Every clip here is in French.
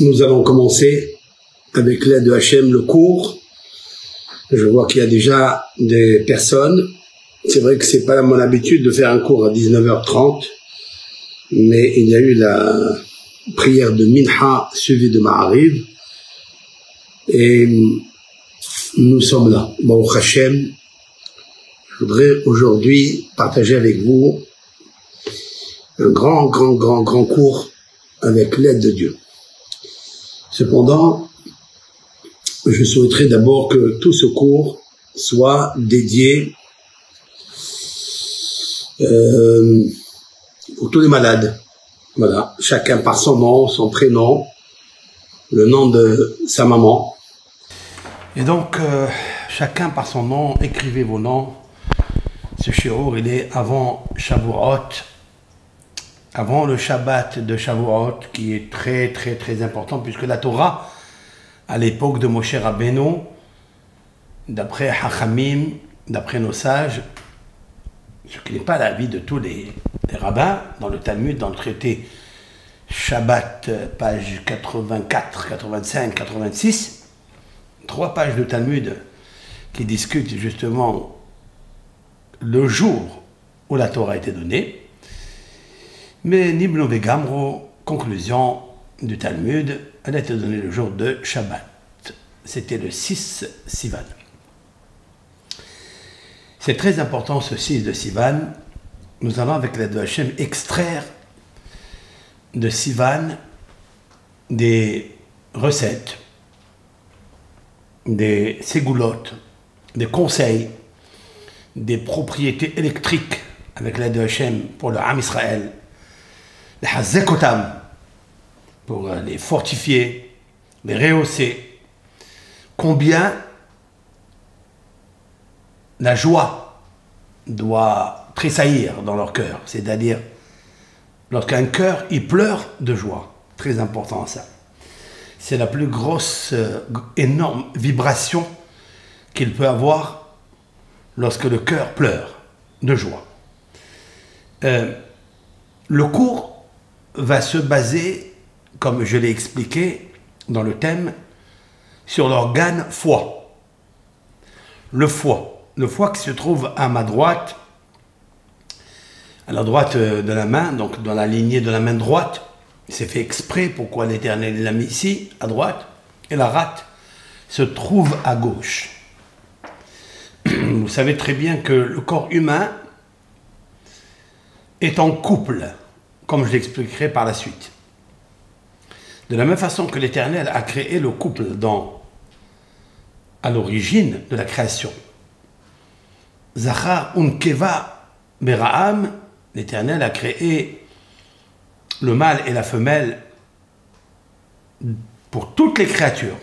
Nous allons commencer avec l'aide de Hachem le cours. Je vois qu'il y a déjà des personnes. C'est vrai que c'est pas mon habitude de faire un cours à 19h30, mais il y a eu la prière de Minha suivie de Ma'ariv. Et nous sommes là. Bon, Hachem, je voudrais aujourd'hui partager avec vous un grand, grand, grand, grand cours avec l'aide de Dieu. Cependant, je souhaiterais d'abord que tout ce cours soit dédié euh, pour tous les malades. Voilà, chacun par son nom, son prénom, le nom de sa maman. Et donc, euh, chacun par son nom, écrivez vos noms. Ce shiur, il est avant Shavuot, avant le Shabbat de Shavuot, qui est très très très important, puisque la Torah, à l'époque de Moshe Rabbeinu, d'après Hachamim, d'après nos sages, ce qui n'est pas l'avis de tous les, rabbins, dans le Talmud, dans le traité Shabbat, page 84, 85, 86, trois pages de Talmud qui discutent justement le jour où la Torah a été donnée, mais Niblo Gamro, conclusion du Talmud, elle a été donnée le jour de Shabbat. C'était le 6 Sivan. C'est très important ce 6 de Sivan. Nous allons avec l'aide de Hachem extraire de Sivan des recettes, des ségoulottes, des conseils, des propriétés électriques avec l'aide de Hachem pour le Ham Israël, les hazekotam, pour euh, les fortifier, les rehausser. Combien la joie doit tressaillir dans leur cœur, c'est-à-dire lorsqu'un cœur il pleure de joie, très important ça. C'est la plus grosse, euh, énorme vibration qu'il peut avoir lorsque le cœur pleure de joie. Euh, le cours va se baser, comme je l'ai expliqué dans le thème, sur l'organe foie. Le foie. Le foie qui se trouve à ma droite, à la droite de la main, donc dans la lignée de la main droite. C'est fait exprès pourquoi l'Éternel l'a mis ici, à droite, et la rate se trouve à gauche. Vous savez très bien que le corps humain est en couple comme je l'expliquerai par la suite. De la même façon que l'Éternel a créé le couple dans, à l'origine de la création. Zachar unkeva beraam, l'Éternel a créé le mâle et la femelle pour toutes les créatures.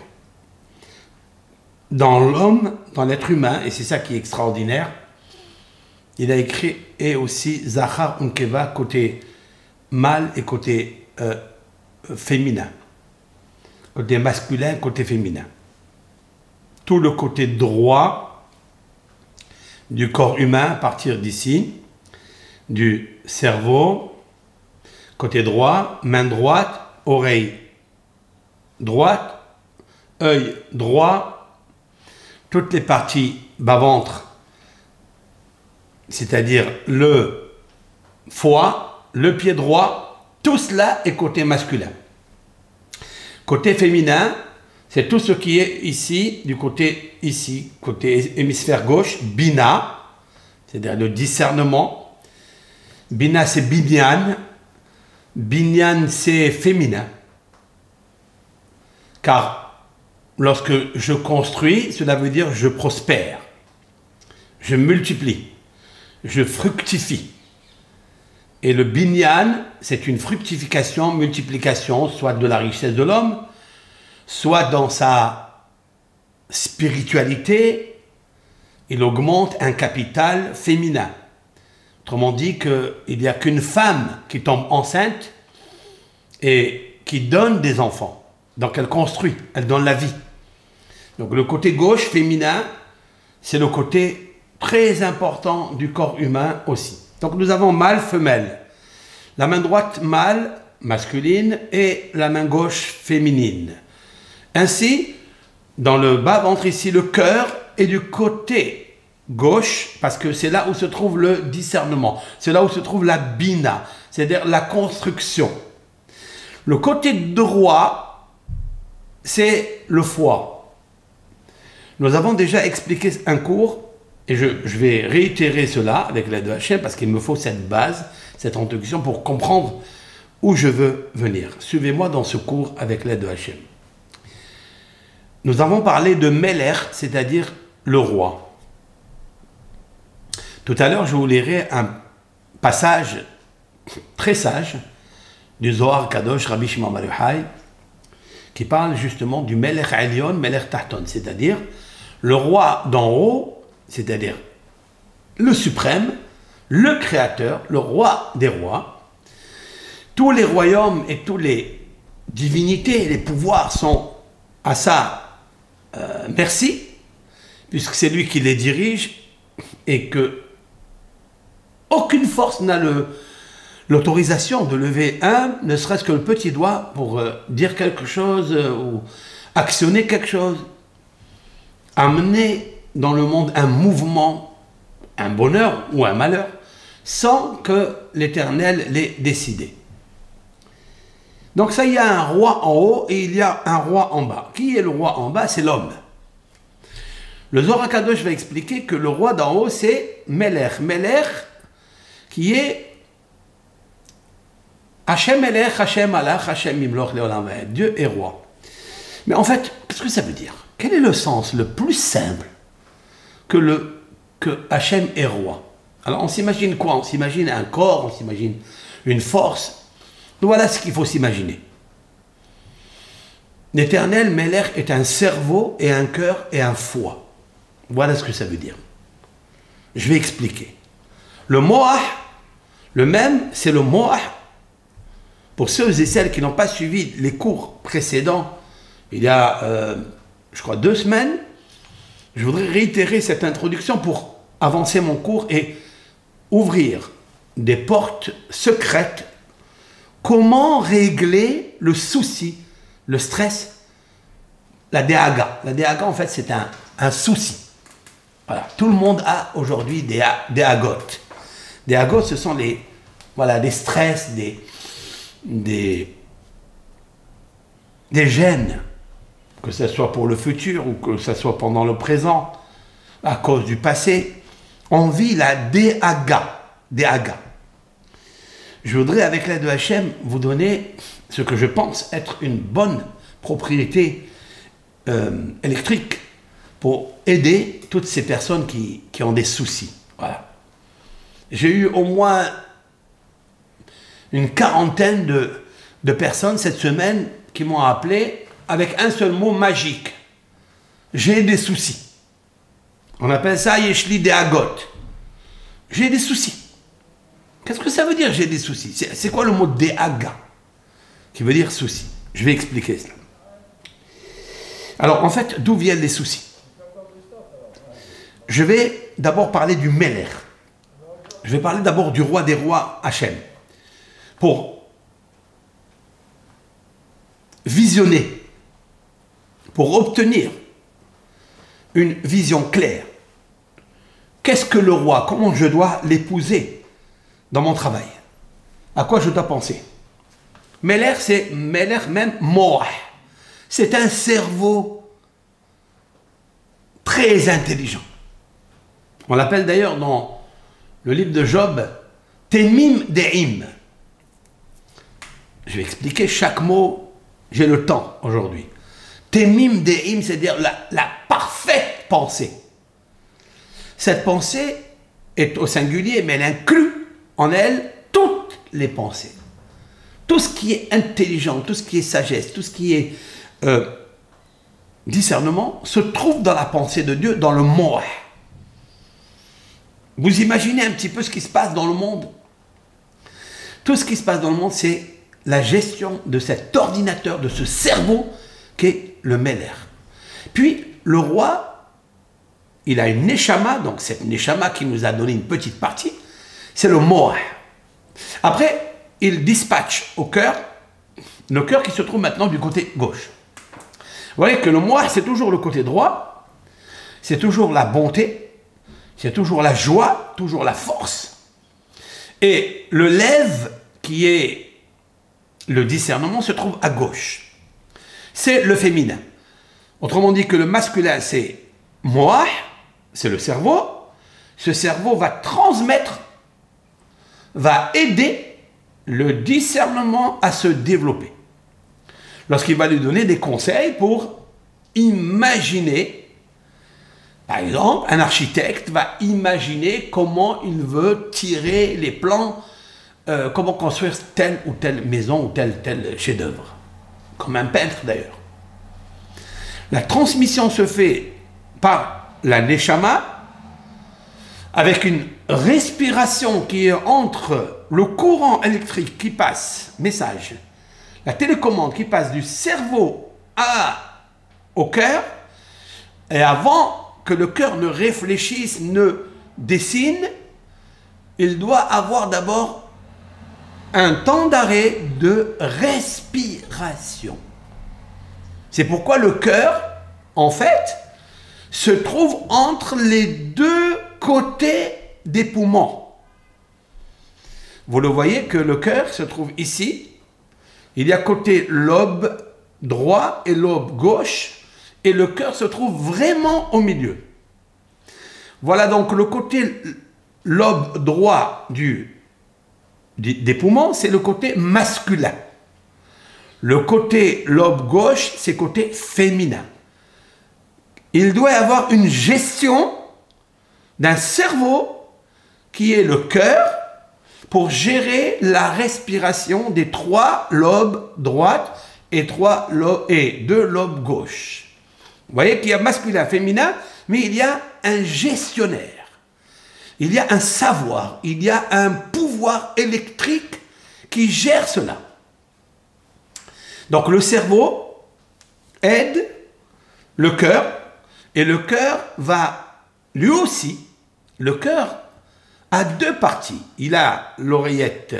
Dans l'homme, dans l'être humain, et c'est ça qui est extraordinaire, il a écrit et aussi Zachar unkeva côté mâle et côté euh, féminin. Côté masculin, côté féminin. Tout le côté droit du corps humain à partir d'ici, du cerveau, côté droit, main droite, oreille droite, œil droit, toutes les parties bas-ventre, c'est-à-dire le foie, le pied droit, tout cela est côté masculin. Côté féminin, c'est tout ce qui est ici, du côté ici, côté hémisphère gauche, bina, c'est-à-dire le discernement. Bina, c'est binyan. Binyan, c'est féminin. Car lorsque je construis, cela veut dire je prospère, je multiplie, je fructifie. Et le binyan, c'est une fructification, multiplication, soit de la richesse de l'homme, soit dans sa spiritualité, il augmente un capital féminin. Autrement dit qu'il n'y a qu'une femme qui tombe enceinte et qui donne des enfants. Donc elle construit, elle donne la vie. Donc le côté gauche féminin, c'est le côté très important du corps humain aussi. Donc nous avons mâle, femelle. La main droite mâle masculine et la main gauche féminine. Ainsi, dans le bas-ventre ici, le cœur est du côté gauche, parce que c'est là où se trouve le discernement, c'est là où se trouve la bina, c'est-à-dire la construction. Le côté droit, c'est le foie. Nous avons déjà expliqué un cours, et je, vais réitérer cela avec l'aide de Hachem, parce qu'il me faut cette base, cette introduction pour comprendre où je veux venir. Suivez-moi dans ce cours avec l'aide de Hachem. Nous avons parlé de Meller, c'est-à-dire le roi. Tout à l'heure, je vous lirai un passage très sage du Zohar Kadosh Rabbi Shimon qui parle justement du Melech Elion, Melech Tahton, c'est-à-dire le roi d'en haut, c'est-à-dire le suprême, le créateur, le roi des rois. Tous les royaumes et toutes les divinités, les pouvoirs sont à sa euh, merci, puisque c'est lui qui les dirige et que aucune force n'a l'autorisation de lever un, ne serait-ce que le petit doigt pour euh, dire quelque chose euh, ou actionner quelque chose. Amener dans le monde un mouvement, un bonheur ou un malheur, sans que l'Éternel l'ait décidé. Donc ça, il y a un roi en haut et il y a un roi en bas. Qui est le roi en bas? C'est l'homme. Le Zohar va expliquer que le roi d'en haut, c'est Meler. Meler, qui est Hachem Meler, Hachem Allah, Hachem Imloch Leolam Dieu est roi. Mais en fait, qu'est-ce que ça veut dire? Quel est le sens le plus simple que, le, que Hachem est roi Alors on s'imagine quoi? On s'imagine un corps, on s'imagine une force. Voilà ce qu'il faut s'imaginer. L'éternel Meler est un cerveau et un cœur et un foie. Voilà ce que ça veut dire. Je vais expliquer. Le moah, le même, c'est le moah. Pour ceux et celles qui n'ont pas suivi les cours précédents, il y a, euh, je crois, deux semaines, je voudrais réitérer cette introduction pour avancer mon cours et ouvrir des portes secrètes. Comment régler le souci, le stress, la déaga. La déaga, en fait, c'est un, souci. Tout le monde a aujourd'hui des, des agotes. Des agotes, ce sont les, voilà, des stress, des, des, des gènes, que ce soit pour le futur ou que ce soit pendant le présent, à cause du passé. On vit la déaga. Déaga. Je voudrais, avec l'aide de Hachem, vous donner ce que je pense être une bonne propriété euh, électrique pour aider toutes ces personnes qui, ont des soucis. Voilà. J'ai eu au moins une quarantaine de personnes cette semaine qui m'ont appelé avec un seul mot magique. J'ai des soucis. On appelle ça Yeshli de Agot. J'ai des soucis. Qu'est-ce que ça veut dire j'ai des soucis? C'est quoi le mot Dehaga Qui veut dire souci. Je vais expliquer cela. Alors en fait, d'où viennent les soucis? Je vais d'abord parler du Meller. Je vais parler d'abord du roi des rois, Hachem. Pour visionner, pour obtenir une vision claire. Qu'est-ce que le roi Comment je dois l'épouser dans mon travail? À quoi je dois penser? Meller, c'est Meller même Moah. C'est un cerveau très intelligent. On l'appelle d'ailleurs dans le livre de Job Temim Deim. Je vais expliquer chaque mot, j'ai le temps aujourd'hui. Temim Deim, c'est-à-dire la, la parfaite pensée. Cette pensée est au singulier, mais elle inclut en elle toutes les pensées. Tout ce qui est intelligent, tout ce qui est sagesse, tout ce qui est euh, discernement se trouve dans la pensée de Dieu, dans le moi. Vous imaginez un petit peu ce qui se passe dans le monde Tout ce qui se passe dans le monde, c'est la gestion de cet ordinateur, de ce cerveau qu'est le Meller. Puis, le roi, il a une Neshama, donc cette Neshama qui nous a donné une petite partie, c'est le Moah. Après, il dispatche au cœur, le cœur qui se trouve maintenant du côté gauche. Vous voyez que le moi, c'est toujours le côté droit, c'est toujours la bonté, c'est toujours la joie, toujours la force. Et le lève, qui est le discernement, se trouve à gauche. C'est le féminin. Autrement dit que le masculin, c'est moi, c'est le cerveau. Ce cerveau va transmettre, va aider le discernement à se développer. Lorsqu'il va lui donner des conseils pour imaginer, par exemple, un architecte va imaginer comment il veut tirer les plans, euh, comment construire telle ou telle maison ou tel tel chef-d'œuvre, comme un peintre d'ailleurs. La transmission se fait par la neshama, avec une respiration qui est entre le courant électrique qui passe, message, la télécommande qui passe du cerveau à, au cœur, et avant que le cœur ne réfléchisse, ne dessine, il doit avoir d'abord un temps d'arrêt de respiration. C'est pourquoi le cœur, en fait, se trouve entre les deux côtés des poumons. Vous le voyez que le cœur se trouve ici. Il y a côté lobe droit et lobe gauche. Et le cœur se trouve vraiment au milieu. Voilà donc le côté lobe droit du, des poumons, c'est le côté masculin. Le côté lobe gauche, c'est côté féminin. Il doit y avoir une gestion d'un cerveau qui est le cœur pour gérer la respiration des trois lobes droite et, deux lobes gauche. Vous voyez qu'il y a masculin, féminin, mais il y a un gestionnaire. Il y a un savoir, il y a un pouvoir électrique qui gère cela. Donc le cerveau aide le cœur et le cœur va lui aussi, le cœur a deux parties. Il a l'oreillette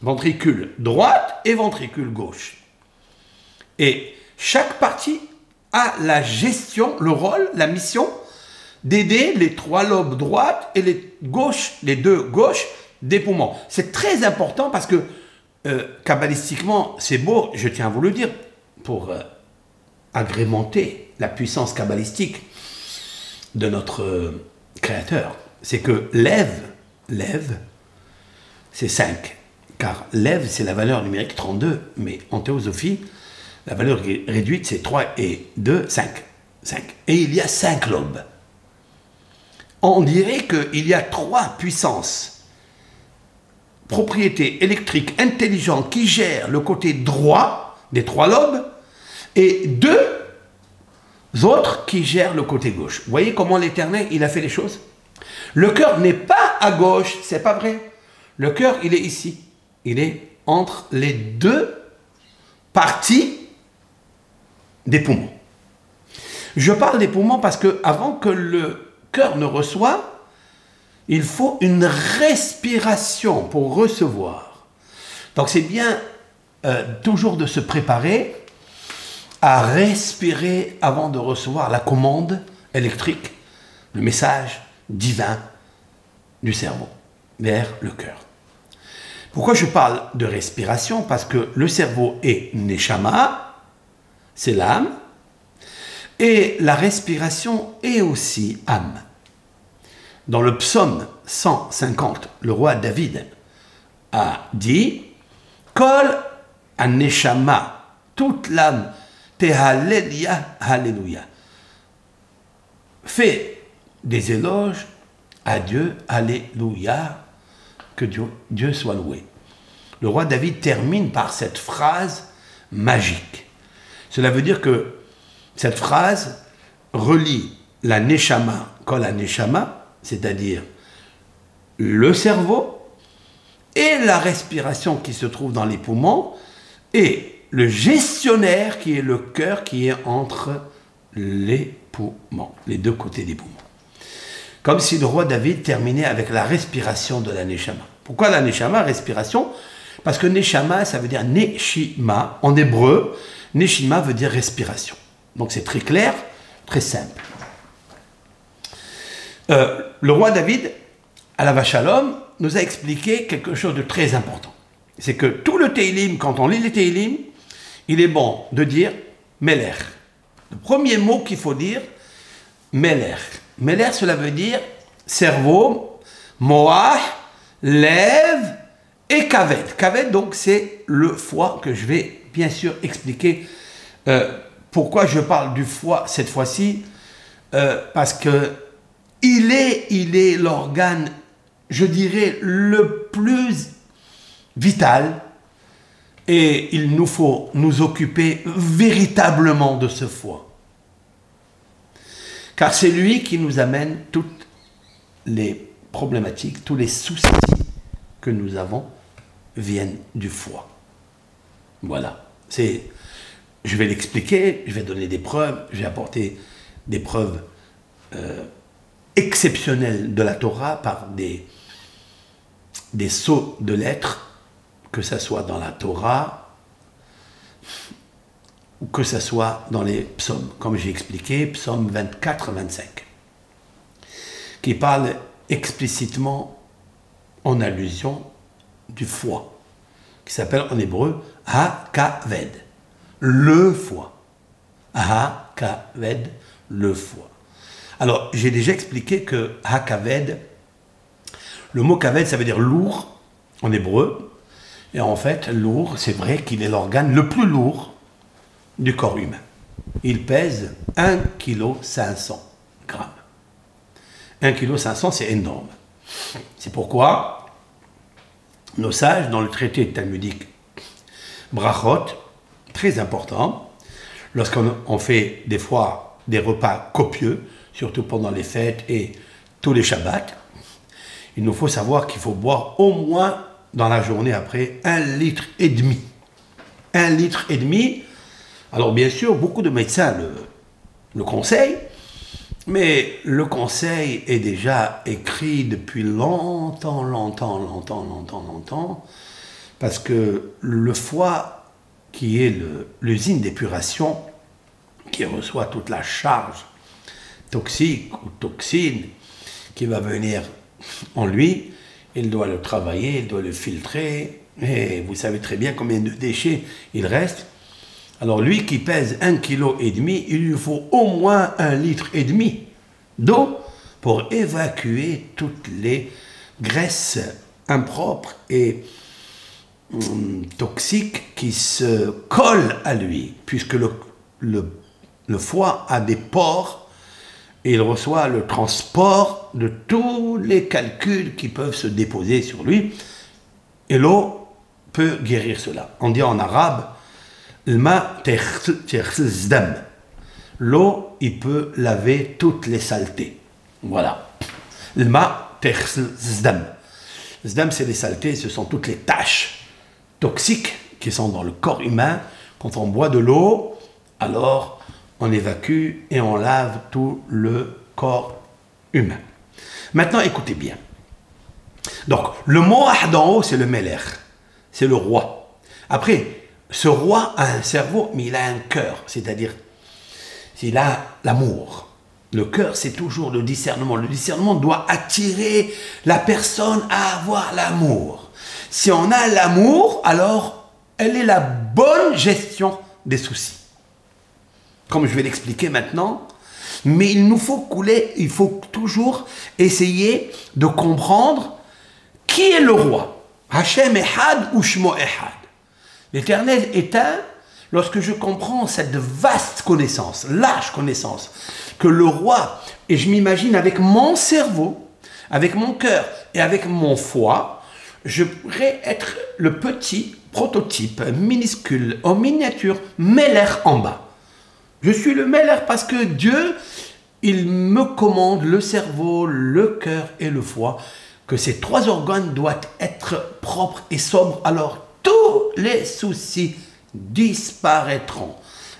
ventricule droite et ventricule gauche. Et chaque partie a la gestion, le rôle, la mission d'aider les trois lobes droites et les gauches, les deux gauches des poumons. C'est très important parce que euh, kabbalistiquement, c'est beau, je tiens à vous le dire, pour euh, agrémenter la puissance kabbalistique de notre euh, Créateur. C'est que lève, lève, c'est 5. Car lève, c'est la valeur numérique 32, mais en théosophie, la valeur réduite, c'est 3 et 2, 5. 5. Et il y a 5 lobes. On dirait qu'il y a trois puissances propriété électrique intelligente qui gère le côté droit des trois lobes et deux autres qui gèrent le côté gauche. Vous voyez comment l'Éternel, il a fait les choses? Le cœur n'est pas à gauche, c'est pas vrai. Le cœur, il est ici. Il est entre les deux parties des poumons. Je parle des poumons parce que avant que le ne reçoive, il faut une respiration pour recevoir. Donc c'est bien euh, toujours de se préparer à respirer avant de recevoir la commande électrique, le message divin du cerveau vers le cœur. Pourquoi je parle de respiration? Parce que le cerveau est neshama, c'est l'âme, et la respiration est aussi âme. Dans le psaume 150, le roi David a dit Kol aneshama, toute l'âme, tehalelia, alléluia. Fais des éloges à Dieu, alléluia, que Dieu, Dieu soit loué. Le roi David termine par cette phrase magique. Cela veut dire que cette phrase relie la neshama, kol aneshama, c'est-à-dire le cerveau et la respiration qui se trouve dans les poumons et le gestionnaire qui est le cœur qui est entre les poumons, les deux côtés des poumons. Comme si le roi David terminait avec la respiration de l'aneshama. Pourquoi l'aneshama, respiration? Parce que Neshama, ça veut dire Neshima. En hébreu, Neshima veut dire respiration. Donc c'est très clair, très simple. Euh, le roi David, à la Vachalom, nous a expliqué quelque chose de très important. C'est que tout le Teilim, quand on lit les Teilim, il est bon de dire Meler. Le premier mot qu'il faut dire, Meler. Meler, cela veut dire cerveau, moah, lève et kaved. Kaved, donc, c'est le foie que je vais bien sûr expliquer euh, pourquoi je parle du foie cette fois-ci. Euh, parce que il est, il est l'organe, je dirais, le plus vital. Et il nous faut nous occuper véritablement de ce foie. Car c'est lui qui nous amène toutes les problématiques, tous les soucis que nous avons viennent du foie. Voilà. C'est, je vais l'expliquer, je vais donner des preuves, je vais apporter des preuves euh, exceptionnelles de la Torah par des, des sauts de lettres, que ce soit dans la Torah ou que ce soit dans les psaumes, comme j'ai expliqué, psaume 24-25, qui parle explicitement en allusion du foie, qui s'appelle en hébreu Ha-Kaved, le foie. Ha-Kaved, le foie. Alors, j'ai déjà expliqué que Ha-Kaved, le mot Kaved, ça veut dire lourd en hébreu. Et en fait, lourd, c'est vrai qu'il est l'organe le plus lourd du corps humain. Il pèse 1,5 kg. 1 kg 500, c'est énorme. C'est pourquoi nos sages, dans le traité talmudique Brachot, très important, lorsqu'on fait des fois des repas copieux, surtout pendant les fêtes et tous les Shabbats, il nous faut savoir qu'il faut boire au moins dans la journée après un litre et demi. Un litre et demi. Alors bien sûr, beaucoup de médecins le, le conseillent, mais le conseil est déjà écrit depuis longtemps, longtemps, longtemps, longtemps, longtemps, parce que le foie, qui est l'usine d'épuration, qui reçoit toute la charge toxique ou toxine qui va venir en lui, il doit le travailler, il doit le filtrer, et vous savez très bien combien de déchets il reste. Alors lui qui pèse un kilo et demi, il lui faut au moins un litre et demi d'eau pour évacuer toutes les graisses impropres et hum, toxiques qui se collent à lui, puisque le, le foie a des pores et il reçoit le transport de tous les calculs qui peuvent se déposer sur lui. Et l'eau peut guérir cela. On dit en arabe L'eau, il peut laver toutes les saletés. Voilà. L'ma c'est les saletés, ce sont toutes les taches toxiques qui sont dans le corps humain. Quand on boit de l'eau, alors on évacue et on lave tout le corps humain. Maintenant, écoutez bien. Donc, le mot d'en haut, c'est le meler, c'est le roi. Après, ce roi a un cerveau, mais il a un cœur, c'est-à-dire, il a l'amour. Le cœur, c'est toujours le discernement. Le discernement doit attirer la personne à avoir l'amour. Si on a l'amour, alors elle est la bonne gestion des soucis. Comme je vais l'expliquer maintenant, mais il nous faut couler, il faut toujours essayer de comprendre qui est le roi. Hachem Ehad ou Shmo Ehad. L'éternel est un lorsque je comprends cette vaste connaissance, large connaissance, que le roi, et je m'imagine avec mon cerveau, avec mon cœur et avec mon foie, je pourrais être le petit prototype minuscule en miniature, l'air en bas. Je suis le meilleur parce que Dieu, il me commande le cerveau, le cœur et le foie, que ces trois organes doivent être propres et sobres. Alors tous les soucis disparaîtront.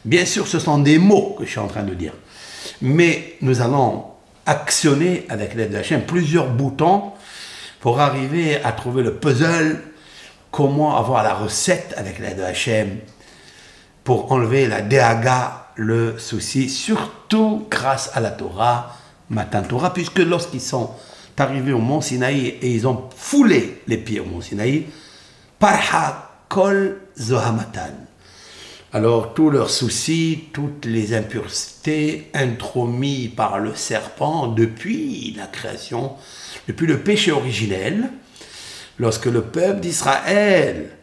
Bien sûr, ce sont des mots que je suis en train de dire. Mais nous allons actionner avec l'aide de la chaîne plusieurs boutons pour arriver à trouver le puzzle comment avoir la recette avec l'aide de Hachem pour enlever la déaga, le souci, surtout grâce à la Torah, Matin Torah, puisque lorsqu'ils sont arrivés au mont Sinaï et ils ont foulé les pieds au mont Sinaï, Parha Kol Zohamatan. Alors tous leurs soucis, toutes les impuretés intromis par le serpent depuis la création, depuis le péché originel, lorsque le peuple d'Israël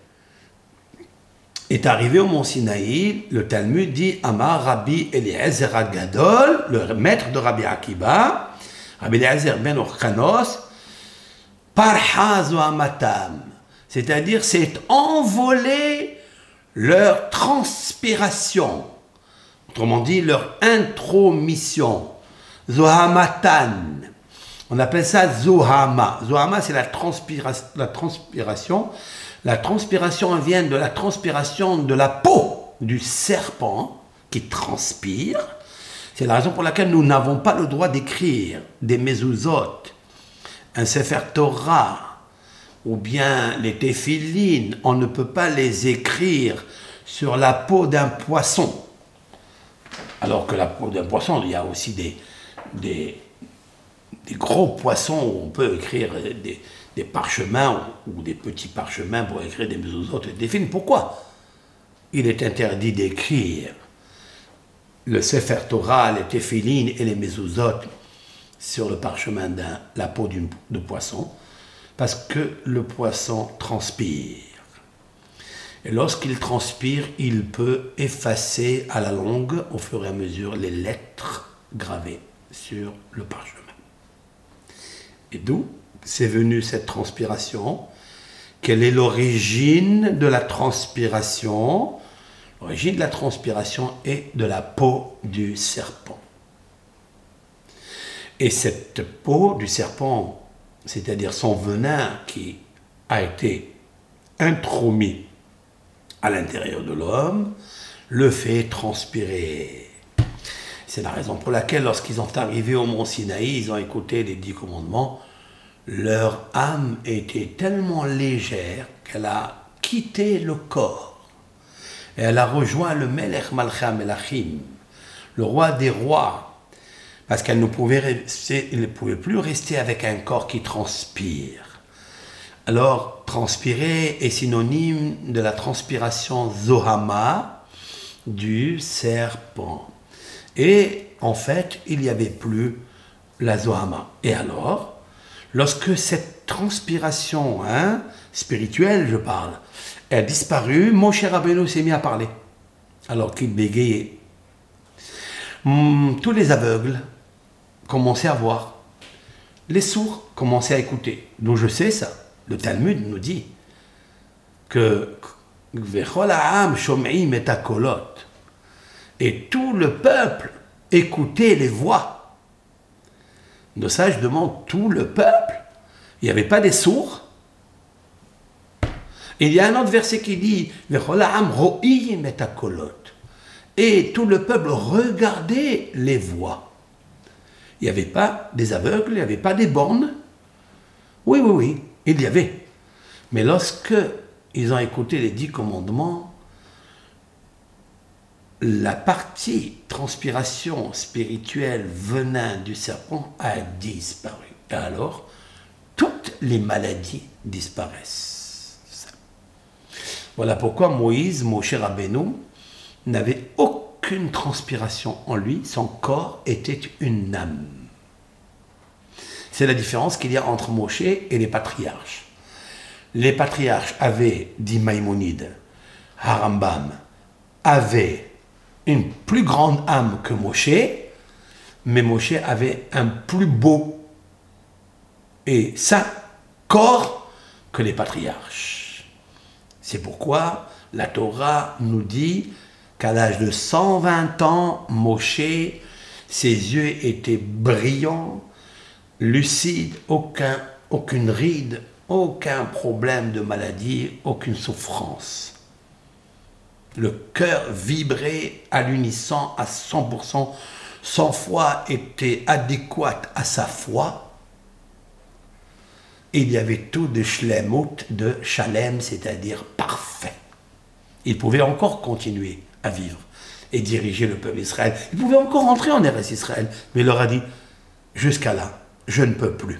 est arrivé au mont Sinaï, le Talmud dit Amar Rabbi Eliezer Gadol, le maître de Rabbi Akiba, Rabbi Eliezer ben Orkanos, Parhazo Amatam, c'est-à-dire c'est envolé leur transpiration, autrement dit leur intromission, Zohamatan. On appelle ça Zohama. Zohama, c'est la, la transpiration la transpiration vient de la transpiration de la peau du serpent qui transpire. C'est la raison pour laquelle nous n'avons pas le droit d'écrire des mezuzot, un Sefer Torah ou bien les téphilines. On ne peut pas les écrire sur la peau d'un poisson. Alors que la peau d'un poisson, il y a aussi des, des gros poissons où on peut écrire des, parchemins ou des petits parchemins pour écrire des mésouzotes et des films. Pourquoi il est interdit d'écrire le Sefer Torah, les téphilines et les mésouzotes sur le parchemin de la peau de poisson? Parce que le poisson transpire. Et lorsqu'il transpire, il peut effacer à la longue, au fur et à mesure, les lettres gravées sur le parchemin. Et d'où c'est venu cette transpiration? Quelle est l'origine de la transpiration? L'origine de la transpiration est de la peau du serpent. Et cette peau du serpent, c'est-à-dire son venin qui a été intromis à l'intérieur de l'homme, le fait transpirer. C'est la raison pour laquelle, lorsqu'ils sont arrivés au mont Sinaï, ils ont écouté les dix commandements, leur âme était tellement légère qu'elle a quitté le corps. Et elle a rejoint le Melech Malcham Melachim, le roi des rois, parce qu'elle ne pouvait, ne pouvait plus rester avec un corps qui transpire. Alors, transpirer est synonyme de la transpiration Zohama du serpent. Et en fait, il n'y avait plus la Zohama. Et alors, Lorsque cette transpiration hein, spirituelle, je parle, a disparu, mon cher Rabbeinu s'est mis à parler, alors qu'il bégayait. Hmm, tous les aveugles commençaient à voir. Les sourds commençaient à écouter. Donc je sais ça. Le Talmud nous dit que et tout le peuple écoutait les voix de ça, je demande tout le peuple. Il n'y avait pas des sourds? il y a un autre verset qui dit Et tout le peuple regardait les voix. Il n'y avait pas des aveugles, il n'y avait pas des bornes. Oui, oui, oui, il y avait. Mais lorsque ils ont écouté les dix commandements, la partie transpiration spirituelle venant du serpent a disparu. Alors, toutes les maladies disparaissent. Voilà pourquoi Moïse, Moshe Rabbeinu, n'avait aucune transpiration en lui, son corps était une âme. C'est la différence qu'il y a entre Moshe et les patriarches. Les patriarches avaient, dit Maïmonide, Harambam, avaient une plus grande âme que Moshe, mais Moshe avait un plus beau et saint corps que les patriarches. C'est pourquoi la Torah nous dit qu'à l'âge de 120 ans, Moshe, ses yeux étaient brillants, lucides, aucun, aucune ride, aucun problème de maladie, aucune souffrance le cœur vibrait à l'unisson à 100%, son foi était adéquate à sa foi, il y avait tout de shlemut, de shalem, c'est-à-dire parfait. Il pouvait encore continuer à vivre et diriger le peuple d'Israël. Il pouvait encore entrer en Eretz Israël, mais il leur a dit, jusqu'à là, je ne peux plus.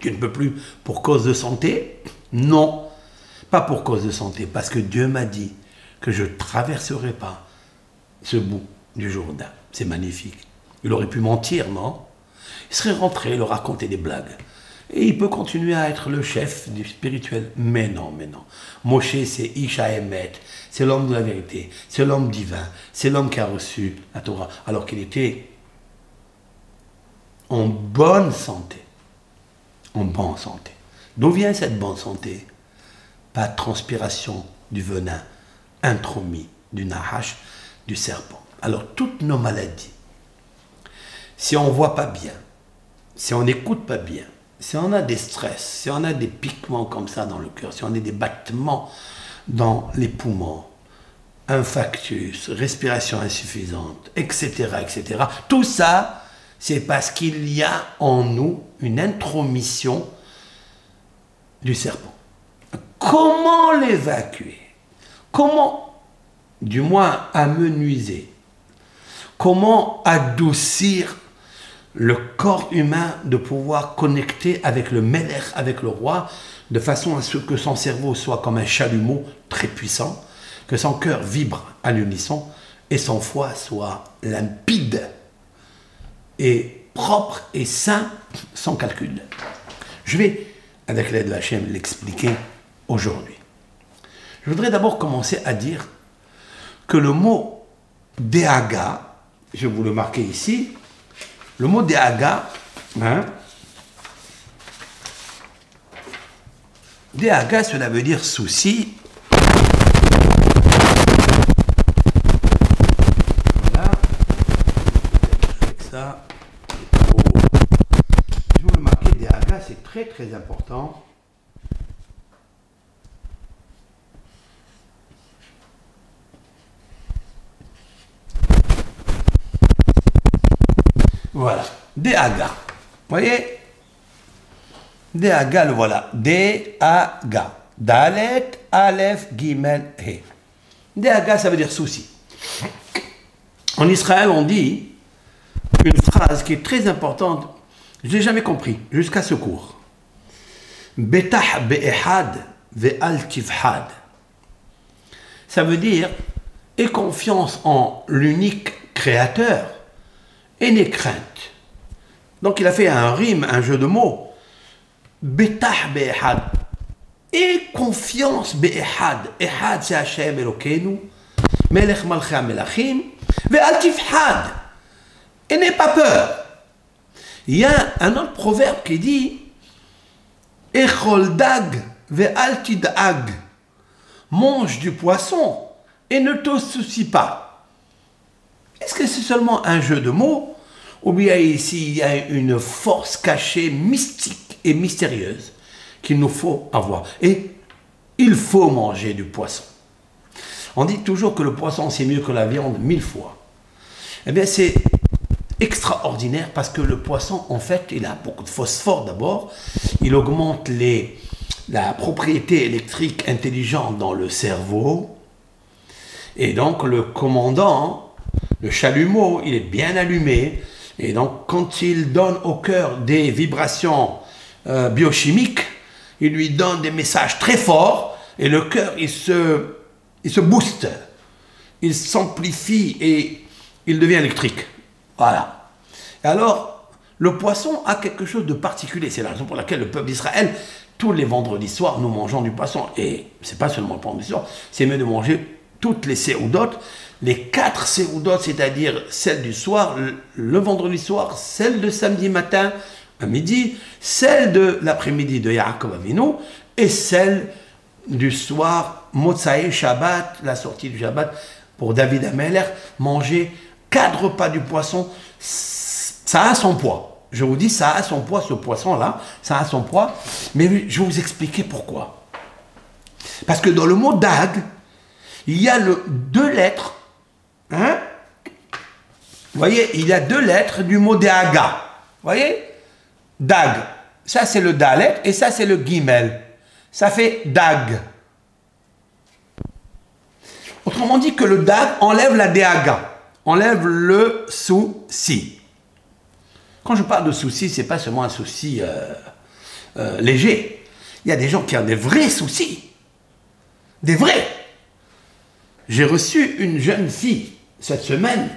Tu ne peux plus pour cause de santé? Non, pas pour cause de santé, parce que Dieu m'a dit que je ne traverserai pas ce bout du Jourdain. C'est magnifique. Il aurait pu mentir, non? Il serait rentré, leur raconter des blagues. Et il peut continuer à être le chef du spirituel. Mais non, mais non. Moshe, c'est Isha Emet. C'est l'homme de la vérité. C'est l'homme divin. C'est l'homme qui a reçu la Torah. Alors qu'il était en bonne santé. En bonne santé. D'où vient cette bonne santé? Pas de transpiration du venin intromis du nahash, du serpent. Alors toutes nos maladies, si on voit pas bien, si on n'écoute pas bien, si on a des stress, si on a des piquements comme ça dans le cœur, si on a des battements dans les poumons, infarctus, respiration insuffisante, etc., etc., tout ça, c'est parce qu'il y a en nous une intromission du serpent. Comment l'évacuer? Comment, du moins, amenuiser? Comment adoucir le corps humain de pouvoir connecter avec le Meller, avec le roi, de façon à ce que son cerveau soit comme un chalumeau très puissant, que son cœur vibre à l'unisson et son foie soit limpide et propre et sain sans calcul? Je vais, avec l'aide de la chaîne, l'expliquer aujourd'hui. Je voudrais d'abord commencer à dire que le mot Deaga, je vous le marquer ici, le mot Deaga, hein, cela veut dire souci. Voilà. ça. Je vous le marquer Deaga, c'est très très important. Voilà. Deaga. Vous voyez? Deaga, le voilà. Deaga. Dalet, Aleph, Gimel, He. Deaga, ça veut dire souci. En Israël, on dit une phrase qui est très importante. Je n'ai jamais compris, jusqu'à ce cours. Betah be'ehad ve'al tifhad. Ça veut dire, aie confiance en l'unique créateur et n'aie crainte. Donc il a fait un rime, un jeu de mots. Betah be'ehad. Et confiance be'ehad. Ehad c'est Hashem Elokeinu. Melech malcha melachim. Ve'al tifhad. Et n'aie pas peur. Il y a un autre proverbe qui dit Echol dag ve'al tid'ag. Mange du poisson et ne te soucie pas. Est-ce que c'est seulement un jeu de mots ou bien ici il y a une force cachée, mystique et mystérieuse qu'il nous faut avoir? Et il faut manger du poisson. On dit toujours que le poisson c'est mieux que la viande mille fois. Eh bien c'est extraordinaire parce que le poisson en fait il a beaucoup de phosphore d'abord, il augmente les, la propriété électrique intelligente dans le cerveau et donc le commandant le chalumeau, il est bien allumé. Et donc, quand il donne au cœur des vibrations euh, biochimiques, il lui donne des messages très forts et le cœur, il se, il se booste. Il s'amplifie et il devient électrique. Voilà. Et alors, le poisson a quelque chose de particulier. C'est la raison pour laquelle le peuple d'Israël, tous les vendredis soirs, nous mangeons du poisson. Et c'est pas seulement le soir, c'est mieux de manger toutes les séoudotes les quatre séoudotes, c'est-à-dire celle du soir, le, vendredi soir, celle de samedi matin à midi, celle de l'après-midi de Yaakov Avinu et celle du soir, Motsae Shabbat, la sortie du Shabbat pour David Ameller, manger quatre repas du poisson, ça a son poids. Je vous dis, ça a son poids, ce poisson-là, ça a son poids, mais je vais vous expliquer pourquoi. Parce que dans le mot dag, il y a deux lettres Hein? Vous voyez, il y a deux lettres du mot Deaga. Vous voyez? Dag. Ça, c'est le Dalet et ça, c'est le Gimel. Ça fait Dag. Autrement dit que le Dag enlève la Deaga, enlève le souci. Quand je parle de souci, c'est pas seulement un souci euh, euh, léger. Il y a des gens qui ont des vrais soucis. Des vrais. J'ai reçu une jeune fille cette semaine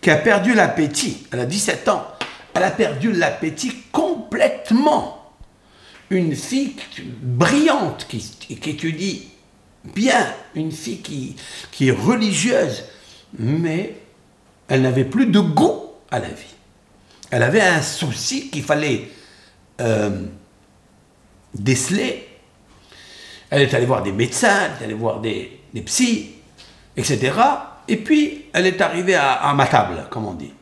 qui a perdu l'appétit. Elle a 17 ans. Elle a perdu l'appétit complètement. Une fille brillante qui, étudie bien, une fille qui, qui est religieuse, mais elle n'avait plus de goût à la vie. Elle avait un souci qu'il fallait euh, déceler. Elle est allée voir des médecins, elle est allée voir des, des psys, etc. Et puis, elle est arrivée à, ma table, comme on dit.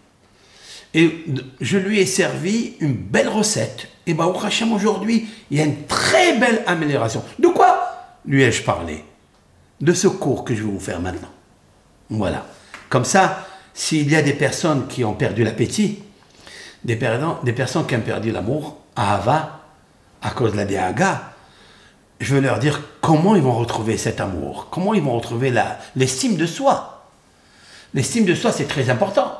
Et je lui ai servi une belle recette. Et bah, au Hachem, aujourd'hui, il y a une très belle amélioration. De quoi lui ai-je parlé? De ce cours que je vais vous faire maintenant. Voilà. Comme ça, s'il y a des personnes qui ont perdu l'appétit, des, des, personnes qui ont perdu l'amour, à Ava, à cause de la Diaga, je vais leur dire comment ils vont retrouver cet amour, comment ils vont retrouver l'estime de soi. L'estime de soi, c'est très important.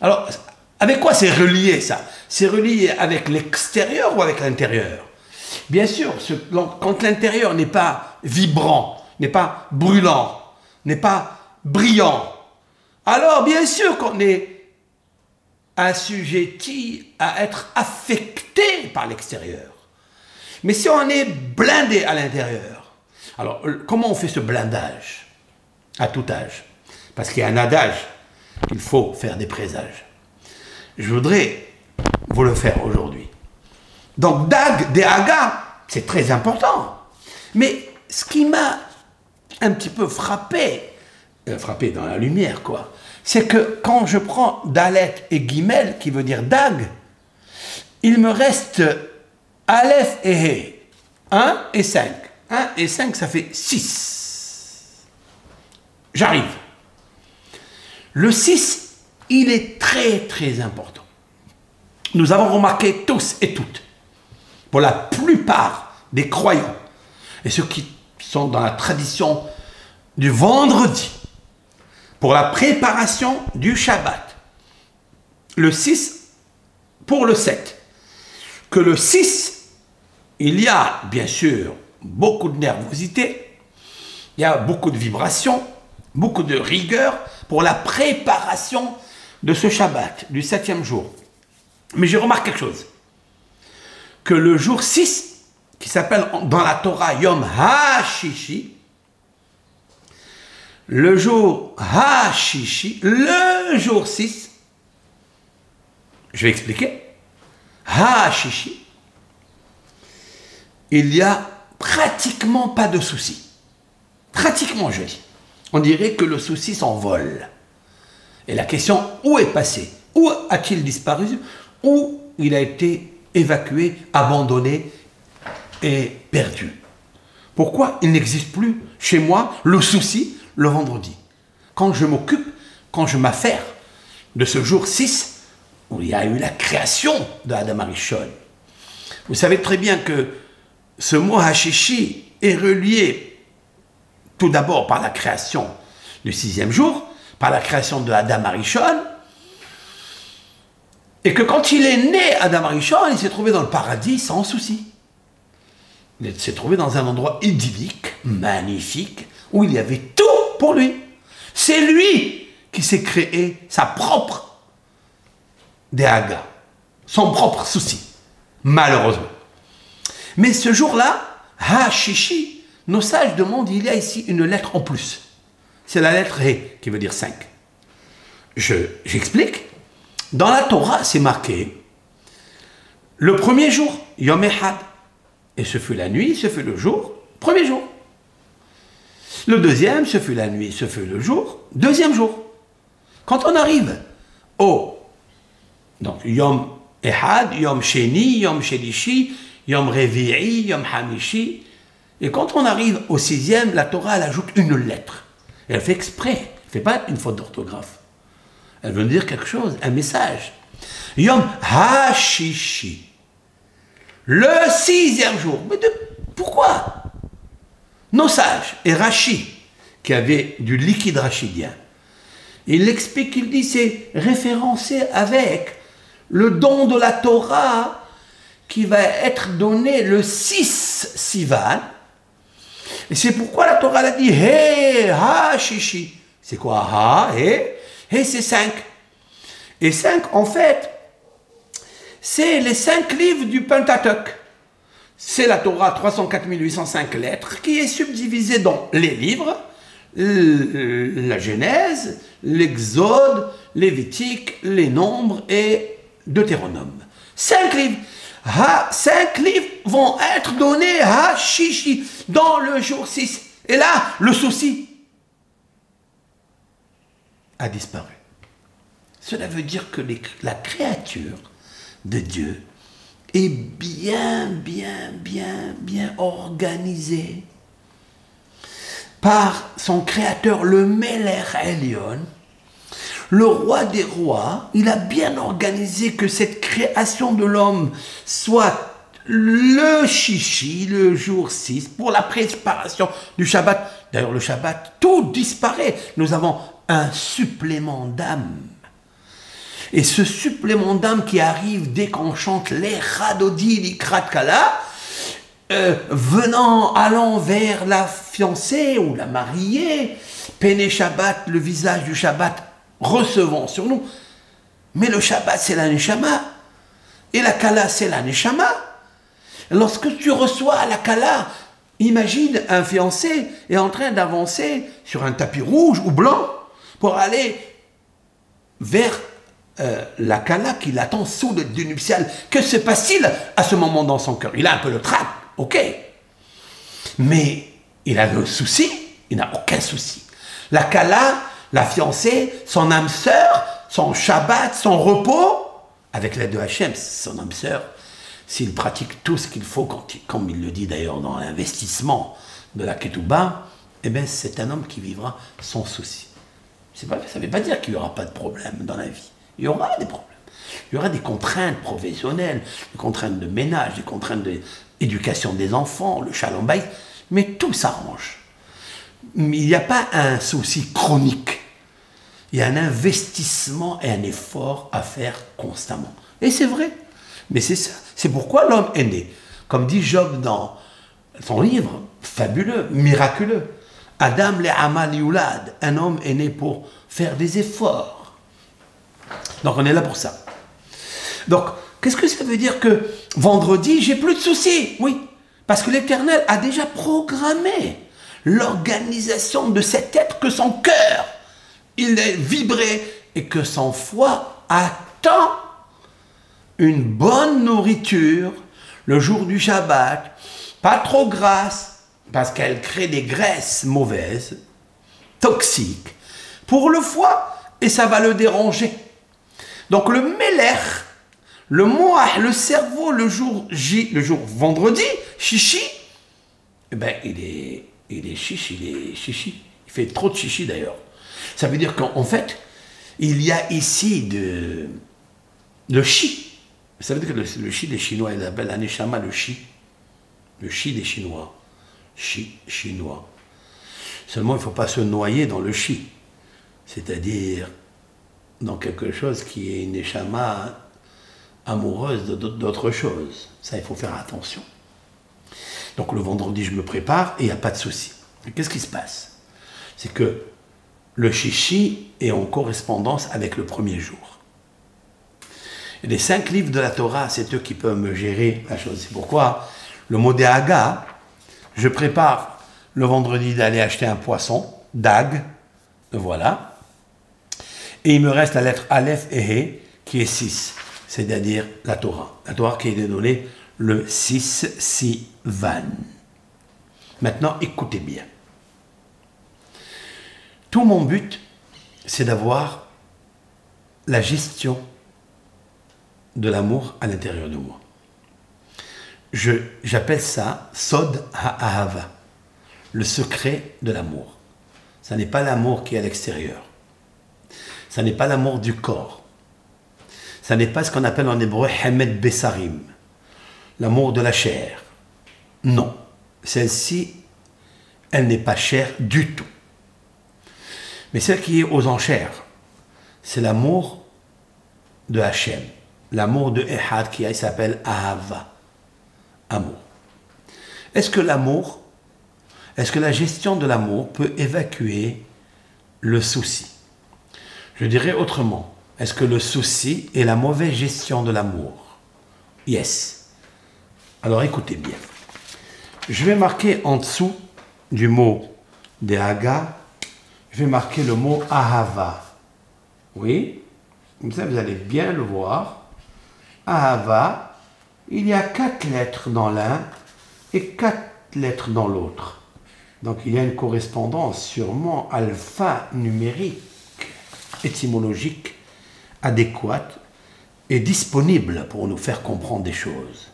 Alors, avec quoi c'est relié ça? C'est relié avec l'extérieur ou avec l'intérieur? Bien sûr, quand l'intérieur n'est pas vibrant, n'est pas brûlant, n'est pas brillant, alors bien sûr qu'on est assujetti à être affecté par l'extérieur. Mais si on est blindé à l'intérieur, alors comment on fait ce blindage? À tout âge parce qu'il y a un adage, il faut faire des présages. Je voudrais vous le faire aujourd'hui. Donc, Dag, Dehaga, c'est très important. Mais ce qui m'a un petit peu frappé, euh, frappé dans la lumière, quoi, c'est que quand je prends Dalet et Guimel, qui veut dire Dag, il me reste Aleph et He. 1 et 5. 1 et 5, ça fait 6. J'arrive. Le 6, il est très très important. Nous avons remarqué tous et toutes, pour la plupart des croyants, et ceux qui sont dans la tradition du vendredi, pour la préparation du Shabbat, le 6 pour le 7, que le 6, il y a bien sûr beaucoup de nervosité, il y a beaucoup de vibrations, beaucoup de rigueur, pour la préparation de ce Shabbat, du septième jour. Mais j'ai remarqué quelque chose. Que le jour 6, qui s'appelle dans la Torah Yom HaShishi, le jour HaShishi, le jour 6, je vais expliquer, HaShishi, il n'y a pratiquement pas de soucis. Pratiquement, je dis on dirait que le souci s'envole. Et la question, où est passé? Où a-t-il disparu? Où il a été évacué, abandonné et perdu? Pourquoi il n'existe plus chez moi le souci le vendredi? Quand je m'occupe, quand je m'affaire de ce jour 6, où il y a eu la création de Adam Arishon. Vous savez très bien que ce mot Hashishi est relié tout d'abord par la création du sixième jour, par la création de Adam Arishon, et que quand il est né, Adam Arishon, il s'est trouvé dans le paradis sans souci. Il s'est trouvé dans un endroit idyllique, magnifique, où il y avait tout pour lui. C'est lui qui s'est créé sa propre Dehaga, son propre souci, malheureusement. Mais ce jour-là, Hashishi, nos sages demandent, il y a ici une lettre en plus. C'est la lettre He, qui veut dire 5. J'explique. Dans la Torah, c'est marqué le premier jour, Yom Ehad. Et ce fut la nuit, ce fut le jour, premier jour. Le deuxième, ce fut la nuit, ce fut le jour, deuxième jour. Quand on arrive au donc Yom Ehad, Yom Sheni, Yom Shelishi, Yom Revi'i, Yom Hamishi, et quand on arrive au sixième, la Torah, elle ajoute une lettre. Et elle fait exprès. Elle ne fait pas une faute d'orthographe. Elle veut dire quelque chose, un message. Yom Hashishi. le sixième jour. Mais pourquoi? Nos sages et Rachid, qui avait du liquide rachidien, il explique, il dit, c'est référencé avec le don de la Torah qui va être donné le 6 Sivan. Et c'est pourquoi la Torah a dit Hé, ha, shishi. C'est quoi ha, hé Hé, c'est 5. Et 5, en fait, c'est les 5 livres du Pentateuch. C'est la Torah 304 805 lettres qui est subdivisée dans les livres, la Genèse, l'Exode, Lévitique, les Nombres et Deutéronome. Cinq livres. Cinq livres vont être donnés à Chichi dans le jour 6. Et là, le souci a disparu. Cela veut dire que la créature de Dieu est bien, bien, bien, bien organisée par son créateur, le Meler Elion, le roi des rois, il a bien organisé que cette création de l'homme soit le chichi, le jour 6, pour la préparation du Shabbat. D'ailleurs, le Shabbat, tout disparaît. Nous avons un supplément d'âme. Et ce supplément d'âme qui arrive dès qu'on chante les Radodi, les Kratkala, euh, venant, allant vers la fiancée ou la mariée, Péné Shabbat, le visage du Shabbat recevons sur nous. Mais le Shabbat, c'est la Neshama. Et la Kala, c'est la Neshama. Lorsque tu reçois la Kala, imagine un fiancé est en train d'avancer sur un tapis rouge ou blanc pour aller vers euh, la Kala qui l'attend sous le nuptial. Que se passe-t-il à ce moment dans son cœur? Il a un peu le trac, ok. Mais il a le souci, il n'a aucun souci. La Kala, la fiancée, son âme sœur, son Shabbat, son repos, avec l'aide de Hachem, son âme sœur, s'il pratique tout ce qu'il faut, comme il le dit d'ailleurs dans l'investissement de la Ketouba, eh bien c'est un homme qui vivra sans souci. Ça ne veut pas dire qu'il n'y aura pas de problème dans la vie. Il y aura des problèmes. Il y aura des contraintes professionnelles, des contraintes de ménage, des contraintes d'éducation des enfants, le shalom mais tout s'arrange. Il n'y a pas un souci chronique il y a un investissement et un effort à faire constamment. Et c'est vrai. Mais c'est ça. C'est pourquoi l'homme est né. Comme dit Job dans son livre, fabuleux, miraculeux. Adam le amal yulad. Un homme est né pour faire des efforts. Donc on est là pour ça. Donc, qu'est-ce que ça veut dire que vendredi, j'ai plus de soucis? Oui, parce que l'Éternel a déjà programmé l'organisation de cet être que son cœur il est vibré et que son foie attend une bonne nourriture le jour du Shabbat, pas trop grasse, parce qu'elle crée des graisses mauvaises, toxiques, pour le foie, et ça va le déranger. Donc le méler, le moi, le cerveau, le jour J, le jour vendredi, chichi, eh ben, il est, il est chichi, il est chichi. Il fait trop de chichi d'ailleurs. Ça veut dire qu'en fait, il y a ici le chi. Ça veut dire que le, chi des Chinois, ils appellent l'aneshama le chi. Le chi des Chinois. Chi chinois. Seulement, il ne faut pas se noyer dans le chi. C'est-à-dire dans quelque chose qui est une neshama amoureuse d'autre chose. Ça, il faut faire attention. Donc le vendredi, je me prépare et il n'y a pas de souci. Qu'est-ce qui se passe? C'est que le chichi est en correspondance avec le premier jour. Les cinq livres de la Torah, c'est eux qui peuvent me gérer la chose. C'est pourquoi le mot Haga, je prépare le vendredi d'aller acheter un poisson, dag, voilà. Et il me reste la lettre Aleph et qui est 6, c'est-à-dire la Torah. La Torah qui est donnée le 6 Sivan. Maintenant, écoutez bien. Tout mon but, c'est d'avoir la gestion de l'amour à l'intérieur de moi. J'appelle ça Sod Ha'ahava, le secret de l'amour. Ce n'est pas l'amour qui est à l'extérieur. Ce n'est pas l'amour du corps. Ce n'est pas ce qu'on appelle en hébreu Hemed Besarim. l'amour de la chair. Non, celle-ci, elle n'est pas chère du tout. Mais celle qui est aux enchères, c'est l'amour de Hachem, l'amour de Ehad qui s'appelle Ahava, amour. Est-ce que l'amour, est-ce que la gestion de l'amour peut évacuer le souci? Je dirais autrement, est-ce que le souci est la mauvaise gestion de l'amour? Yes. Alors écoutez bien. Je vais marquer en dessous du mot Dehaga, je vais marquer le mot Ahava. Oui, comme ça vous allez bien le voir. Ahava, il y a quatre lettres dans l'un et quatre lettres dans l'autre. Donc il y a une correspondance sûrement alphanumérique, étymologique, adéquate et disponible pour nous faire comprendre des choses.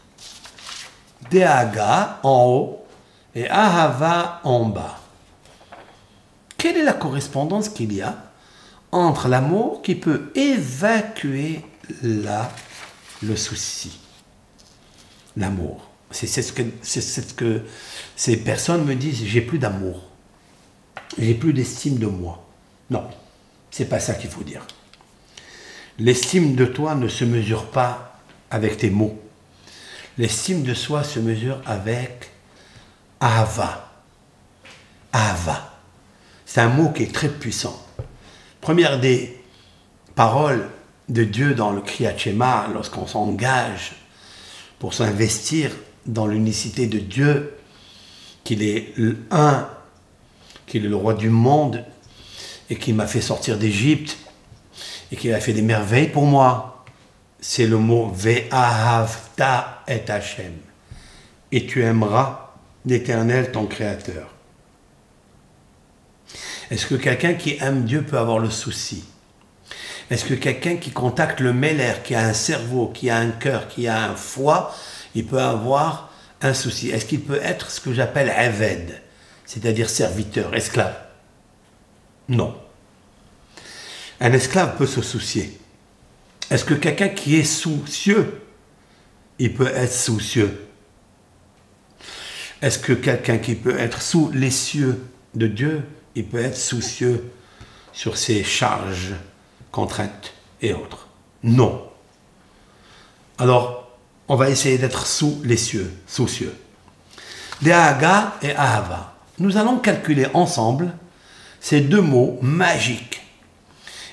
Deaga en haut et Ahava en bas. Quelle est la correspondance qu'il y a entre l'amour qui peut évacuer là le souci? L'amour. C'est ce, que, ce que ces personnes me disent, j'ai plus d'amour. J'ai plus d'estime de moi. Non, c'est pas ça qu'il faut dire. L'estime de toi ne se mesure pas avec tes mots. L'estime de soi se mesure avec Ava. Ava. C'est un mot qui est très puissant. Première des paroles de Dieu dans le Kriyat Shema, lorsqu'on s'engage pour s'investir dans l'unicité de Dieu, qu'il est un, qu'il est le roi du monde et qui m'a fait sortir d'Égypte et qui a fait des merveilles pour moi. C'est le mot Ve'ahavta et Hashem. Et tu aimeras l'Éternel, ton Créateur. Est-ce que quelqu'un qui aime Dieu peut avoir le souci? Est-ce que quelqu'un qui contacte le Meller, qui a un cerveau, qui a un cœur, qui a un foie, il peut avoir un souci? Est-ce qu'il peut être ce que j'appelle Eved, c'est-à-dire serviteur, esclave? Non. Un esclave peut se soucier. Est-ce que quelqu'un qui est soucieux, il peut être soucieux? Est-ce que quelqu'un qui peut être sous les cieux de Dieu, il peut être soucieux sur ses charges, contraintes et autres Non. Alors, on va essayer d'être sous les cieux, soucieux. Dehaga et Ahava. Nous allons calculer ensemble ces deux mots magiques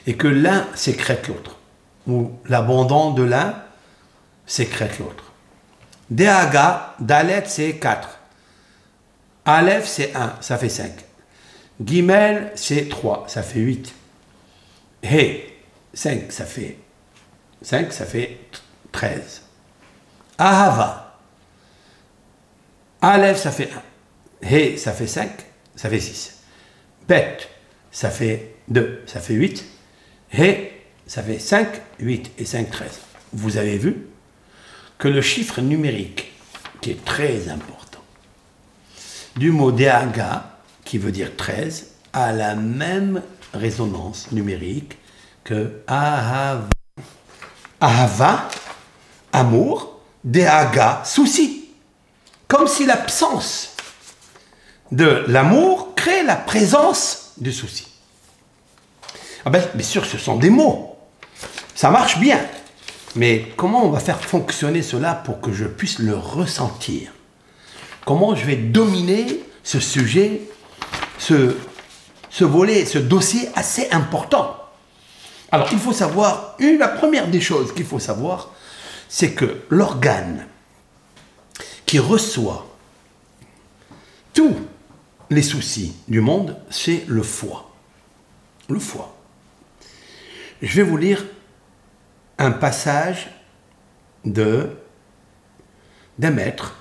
et que l'un sécrète l'autre, ou l'abandon de l'un sécrète l'autre. Dehaga, Dalet, c'est 4. Aleph, c'est 1, ça fait 5. Gimel, c'est 3, ça fait 8. He, 5, ça fait 5, ça fait 13. Ahava, Aleph, ça fait 1. He, ça fait 5, ça fait 6. Bet, ça fait 2, ça fait 8. Et ça fait 5, 8 et 5, 13. Vous avez vu que le chiffre numérique, qui est très important, du mot Deaga, qui veut dire 13, a la même résonance numérique que Ahava. Ahava, amour, Deaga, souci. Comme si l'absence de l'amour crée la présence du souci. Ah ben, bien sûr, ce sont des mots. Ça marche bien. Mais comment on va faire fonctionner cela pour que je puisse le ressentir? Comment je vais dominer ce sujet, ce, ce volet, ce dossier assez important Alors, il faut savoir, une, la première des choses qu'il faut savoir, c'est que l'organe qui reçoit tous les soucis du monde, c'est le foie. Le foie. Je vais vous lire un passage de d'un maître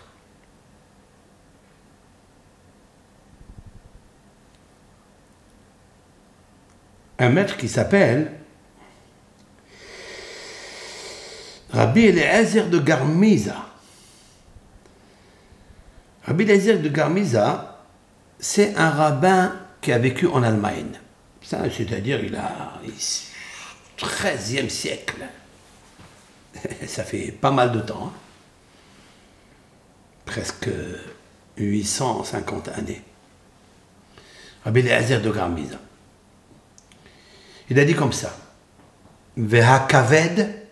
un maître qui s'appelle Rabbi Eliezer de Garmiza. Rabbi Eliezer de Garmiza, c'est un rabbin qui a vécu en Allemagne. C'est-à-dire, il a, 13e siècle. Ça fait pas mal de temps. Hein. presque 850 années. Rabbi Eliezer de Garmiza. Il a dit comme ça Vehakaved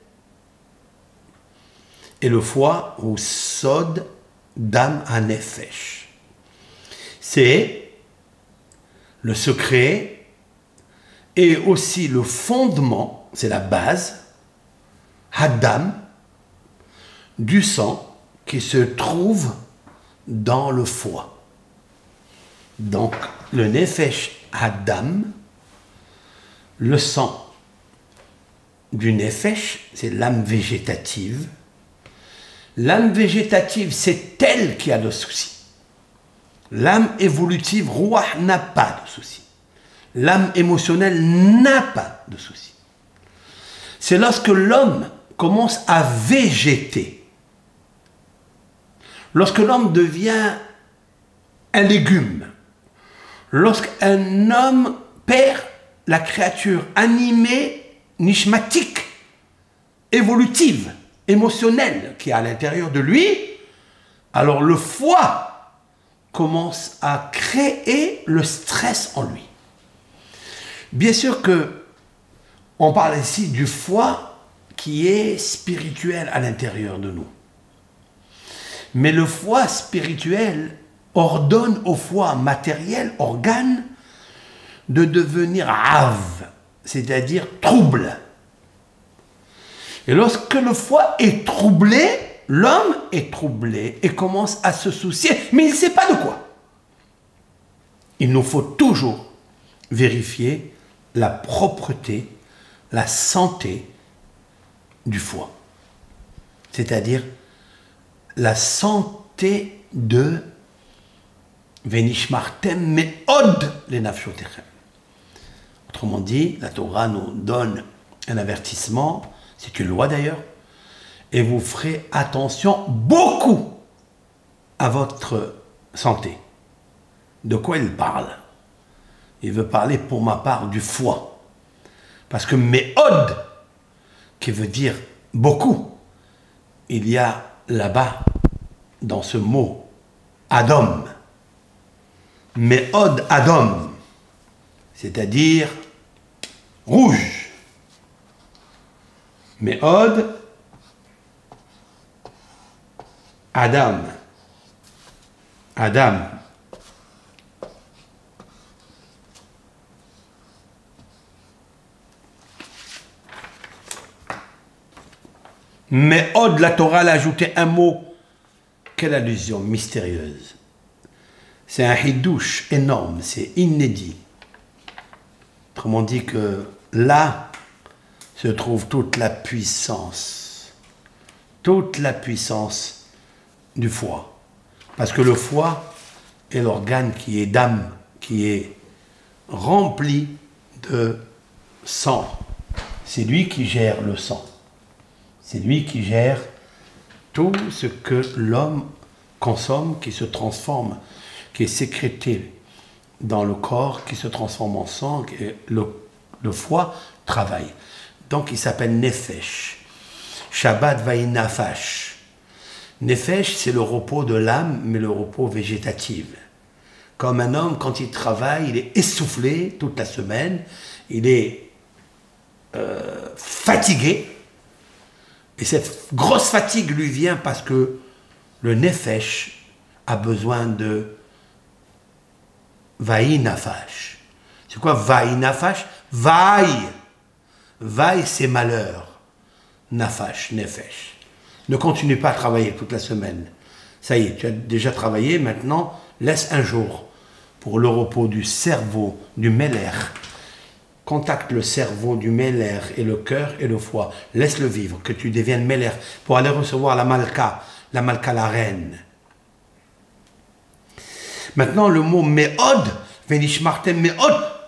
et le foie ou sod dam anefesh. C'est le secret et aussi le fondement, c'est la base, hadam, du sang qui se trouve dans le foie. Donc, le nefesh hadam, le sang du nefesh, c'est l'âme végétative. L'âme végétative, c'est elle qui a le souci. L'âme évolutive, roi, n'a pas de souci. L'âme émotionnelle n'a pas de souci. C'est lorsque l'homme commence à végéter, lorsque l'homme devient un légume, lorsqu'un homme perd la créature animée, nishmatique, évolutive, émotionnelle qui est à l'intérieur de lui, alors le foie commence à créer le stress en lui. Bien sûr que on parle ici du foie qui est spirituel à l'intérieur de nous. Mais le foie spirituel ordonne au foie matériel, organe, de devenir ave, c'est-à-dire trouble. Et lorsque le foie est troublé, l'homme est troublé et commence à se soucier, mais il ne sait pas de quoi. Il nous faut toujours vérifier la propreté, la santé du foie, c'est-à-dire la santé de Venishmartem Meod les Autrement dit, la Torah nous donne un avertissement, c'est une loi d'ailleurs, et vous ferez attention beaucoup à votre santé. De quoi il parle? Il veut parler pour ma part du foie. Parce que Meod, qui veut dire beaucoup, il y a là-bas, dans ce mot, Adam. Meod Adam, c'est-à-dire rouge. Meod Adam. Adam. Mais Od, la Torah a ajouté un mot. Quelle allusion mystérieuse. C'est un hidouche énorme, c'est inédit. Autrement dit que là se trouve toute la puissance, toute la puissance du foie. Parce que le foie est l'organe qui est d'âme, qui est rempli de sang. C'est lui qui gère le sang. C'est lui qui gère tout ce que l'homme consomme, qui se transforme, qui est sécrété dans le corps qui se transforme en sang, et le, foie travaille. Donc il s'appelle Nefesh. Shabbat Vaïnafash. Nefesh, c'est le repos de l'âme, mais le repos végétatif. Comme un homme, quand il travaille, il est essoufflé toute la semaine, il est euh, fatigué, et cette grosse fatigue lui vient parce que le Nefesh a besoin de Vaï nafash. C'est quoi vaï nafash Vaï. Vaï, c'est malheur. Nafash, nefesh. Ne continue pas à travailler toute la semaine. Ça y est, tu as déjà travaillé, maintenant, laisse un jour pour le repos du cerveau, du mêler. Contacte le cerveau du mêler et le cœur et le foie. Laisse-le vivre, que tu deviennes mêler pour aller recevoir la malka, la malka, la reine. Maintenant, le mot me'od,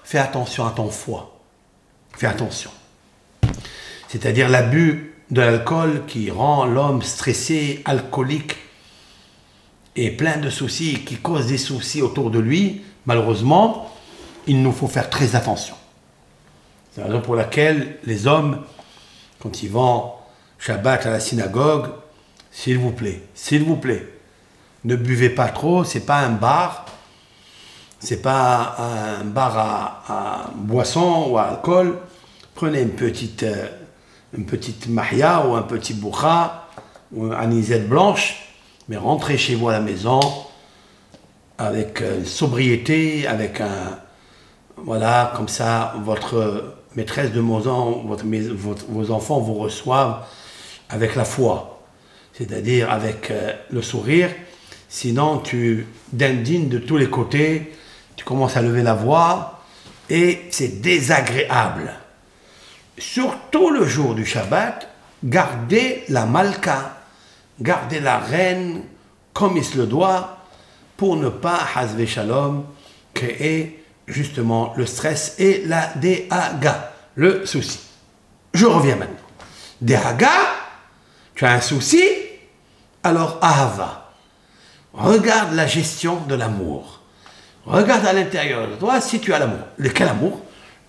fais attention à ton foie. Fais attention. C'est-à-dire l'abus de l'alcool qui rend l'homme stressé, alcoolique et plein de soucis, qui cause des soucis autour de lui, malheureusement, il nous faut faire très attention. C'est la raison pour laquelle les hommes, quand ils vont Shabbat à la synagogue, s'il vous plaît, s'il vous plaît, Ne buvez pas trop, c'est pas un bar. C'est pas un bar à, boisson ou à alcool. Prenez une petite, euh, mahia ou un petit bourra ou une anisette blanche, mais rentrez chez vous à la maison avec sobriété, avec un. Voilà, comme ça, votre maîtresse de maison, vos enfants vous reçoivent avec la foi, c'est-à-dire avec euh, le sourire. Sinon, tu dindines de tous les côtés, tu commences à lever la voix et c'est désagréable. Surtout le jour du Shabbat, gardez la malka, gardez la reine comme il se le doit pour ne pas, hasve shalom, créer justement le stress et la déhaga, le souci. Je reviens maintenant. Déhaga, tu as un souci, alors ahava. Regarde la gestion de l'amour. Regarde à l'intérieur de toi si tu as l'amour. Lequel amour?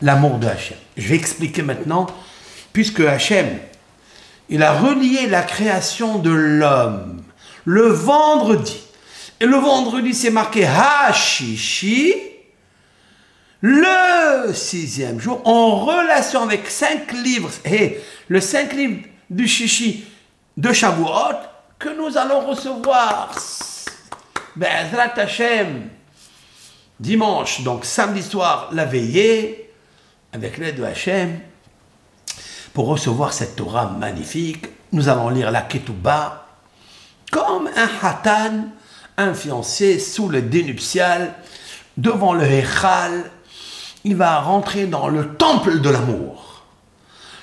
L'amour de Hachem. Je vais expliquer maintenant, puisque Hachem, il a relié la création de l'homme le vendredi. Et le vendredi, c'est marqué Hashishi, le sixième jour, en relation avec cinq livres. Et le cinq livres du Shishi de Shavuot que nous allons recevoir. Be'ezrat Hashem. Dimanche, donc samedi soir, la veillée, avec l'aide de Hachem, pour recevoir cette Torah magnifique. Nous allons lire la Ketouba comme un hatan, un fiancé sous le dénuptial, devant le Hechal. Il va rentrer dans le temple de l'amour.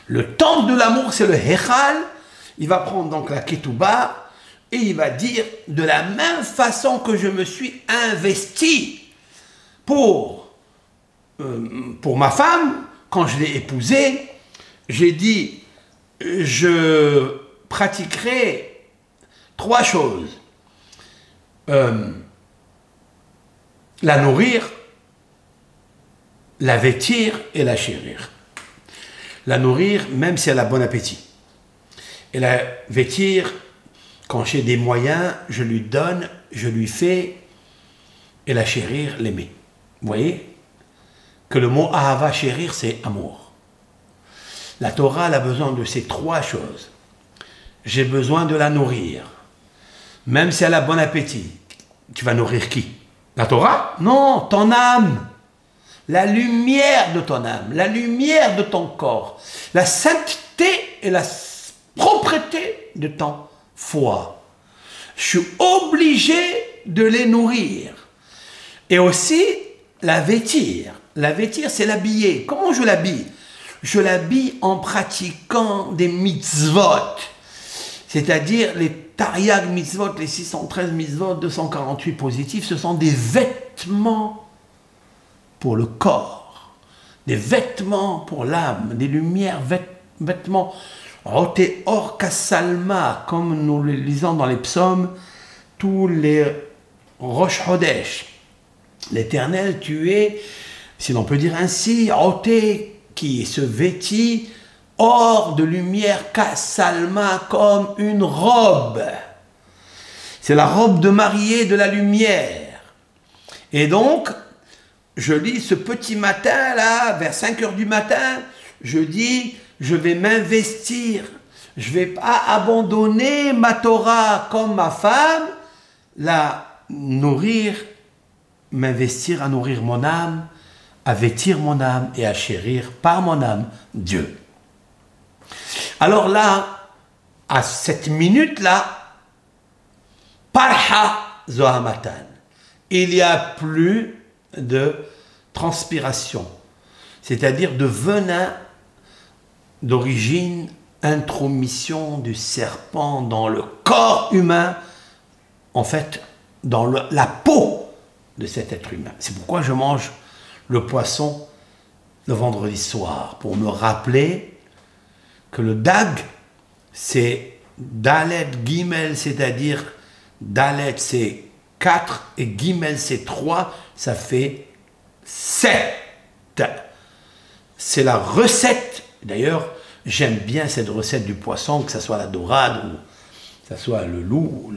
Le temple de l'amour, c'est le Hechal il va prendre donc la ketouba et il va dire de la même façon que je me suis investi pour, euh, pour ma femme, quand je l'ai épousée, j'ai dit je pratiquerai trois choses. Euh, la nourrir, la vêtir et la chérir. La nourrir même si elle a bon appétit et la vêtir, quand j'ai des moyens, je lui donne, je lui fais, et la chérir, l'aimer. Vous voyez? Que le mot ahava, chérir, c'est amour. La Torah a besoin de ces trois choses. J'ai besoin de la nourrir. Même si elle a bon appétit, tu vas nourrir qui? La Torah? Non, ton âme. La lumière de ton âme, la lumière de ton corps, la sainteté et la propreté de ton foie. Je suis obligé de les nourrir. Et aussi la vêtir. La vêtir, c'est l'habiller. Comment je l'habille? Je l'habille en pratiquant des mitzvot. C'est-à-dire les tariag mitzvot, les 613 mitzvot, 248 positifs, ce sont des vêtements pour le corps, des vêtements pour l'âme, des lumières, vêtements Rote or salma, comme nous le lisons dans les psaumes, tous les Rosh Hodesh. L'Éternel, tu es, si l'on peut dire ainsi, Rote qui se vêtit hors de lumière Kassalma comme une robe. C'est la robe de mariée de la lumière. Et donc, je lis ce petit matin là, vers 5 heures du matin, je dis je vais m'investir, je vais pas abandonner ma Torah comme ma femme, la nourrir, m'investir à nourrir mon âme, à vêtir mon âme et à chérir par mon âme Dieu. Alors là, à cette minute-là, parha zohamatan, il n'y a plus de transpiration, c'est-à-dire de venin d'origine intromission du serpent dans le corps humain, en fait, dans la peau de cet être humain. C'est pourquoi je mange le poisson le vendredi soir, pour me rappeler que le dag, c'est Dalet Gimel, c'est-à-dire Dalet c'est 4 et Gimel c'est 3, ça fait 7. C'est la recette D'ailleurs, j'aime bien cette recette du poisson, que ce soit la dorade ou que soit le loup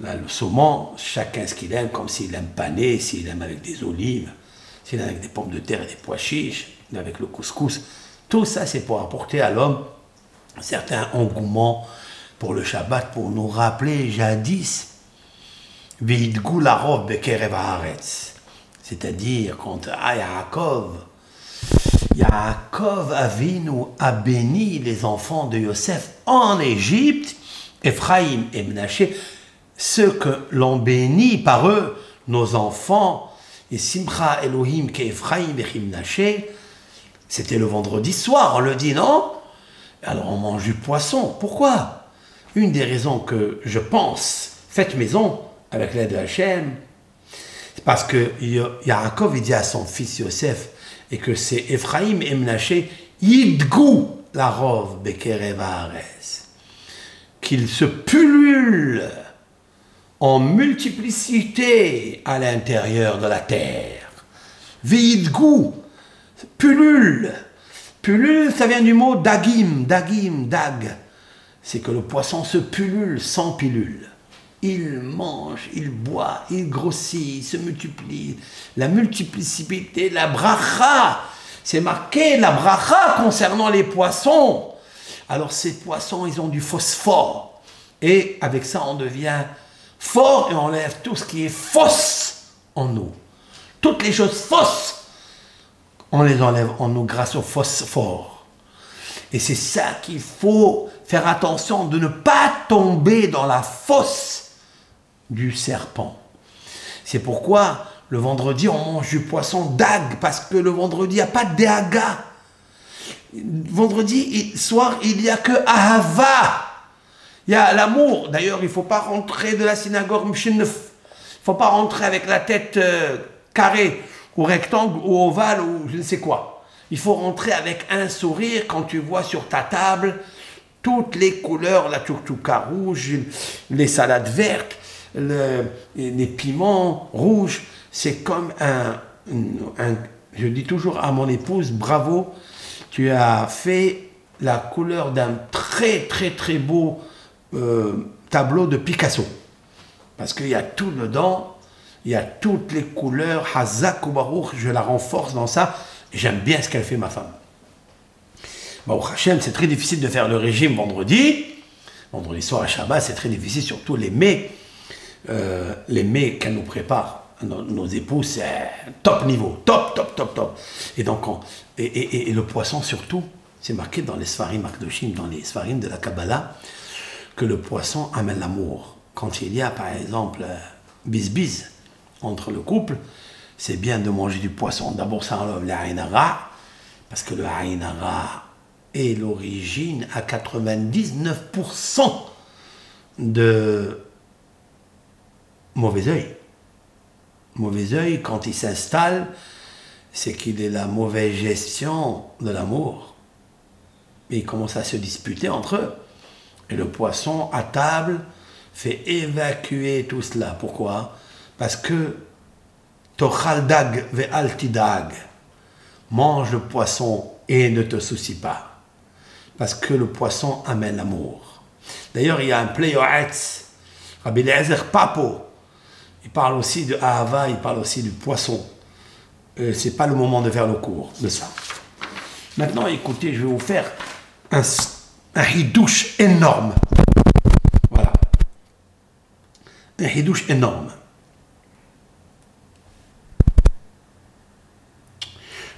le saumon, chacun ce qu'il aime, comme s'il aime pané, s'il aime avec des olives, s'il avec des pommes de terre et des pois chiches, avec le couscous. Tout ça, c'est pour apporter à l'homme certains engouements pour le Shabbat, pour nous rappeler jadis, c'est-à-dire quand Yaakov, Yaakov Avinu a béni les enfants de Yosef en Égypte, Ephraim et Menaché, ceux que l'on bénit par eux, nos enfants, et Simcha Elohim qu'Ephraim et Menaché, c'était le vendredi soir, on le dit, non? Alors on mange du poisson. Pourquoi? Une des raisons que je pense, faites maison avec l'aide de Hachem, c'est parce que Yaakov dit à son fils Yosef, et que c'est Ephraim et Menaché, Yidgou la rove qu'il se pullule en multiplicité à l'intérieur de la terre. Yidgou pullule. Pullule, ça vient du mot dagim, dagim, dag. C'est que le poisson se pullule sans pilule. Il mange, il boit, il grossit, il se multiplie. La multiplicité, la bracha. C'est marqué la bracha concernant les poissons. Alors ces poissons, ils ont du phosphore. Et avec ça, on devient fort et enlève tout ce qui est fausse en nous. Toutes les choses fausses on les enlève en nous grâce au phosphore. Et c'est ça qu'il faut faire attention de ne pas tomber dans la fosse du serpent. C'est pourquoi le vendredi on mange du poisson d'ag, parce que le vendredi il n'y a pas d'aga. Vendredi soir il n'y a que ahava. Il y a l'amour. D'ailleurs il ne faut pas rentrer de la synagogue Il ne faut pas rentrer avec la tête euh, carrée ou rectangle ou ovale ou je ne sais quoi. Il faut rentrer avec un sourire quand tu vois sur ta table toutes les couleurs, la tchoukchouka rouge, les salades vertes, les piments rouges. C'est comme un, Je dis toujours à mon épouse, bravo, tu as fait la couleur d'un très très très beau euh, tableau de Picasso. Parce qu'il y a tout dedans, il y a toutes les couleurs, Hazak ou Baruch, je la renforce dans ça. J'aime bien ce qu'elle fait, ma femme. Bon, Hachem, c'est très difficile de faire le régime vendredi. Vendredi soir à Shabbat, c'est très difficile, surtout les mets. Euh, les mets qu'elle nous prépare, nos, époux, c'est top niveau, top, top, top, top. Et donc, et, le poisson surtout, c'est marqué dans les Sfarim Akdoshim, dans les Sfarim de la Kabbalah, que le poisson amène l'amour. Quand il y a, par exemple, bis-bis, entre le couple, c'est bien de manger du poisson. D'abord, ça enlève l'aïnara, parce que le aïnara est l'origine à 99% de mauvais œil. Mauvais œil, quand il s'installe, c'est qu'il est la mauvaise gestion de l'amour. Et ils commencent à se disputer entre eux. Le poisson à table fait évacuer tout cela. Pourquoi? Parce que Tochaldag ve altidag, mange le poisson et ne te soucie pas. Parce que le poisson amène l'amour. D'ailleurs, il y a un Pleyoetz, Rabbi Eliezer Papo, il parle aussi de Ahava, il parle aussi du poisson. Ce c'est pas le moment de faire le cours de ça. Maintenant, écoutez, je vais vous faire un, un hidouche énorme. Voilà. Un hidouche énorme.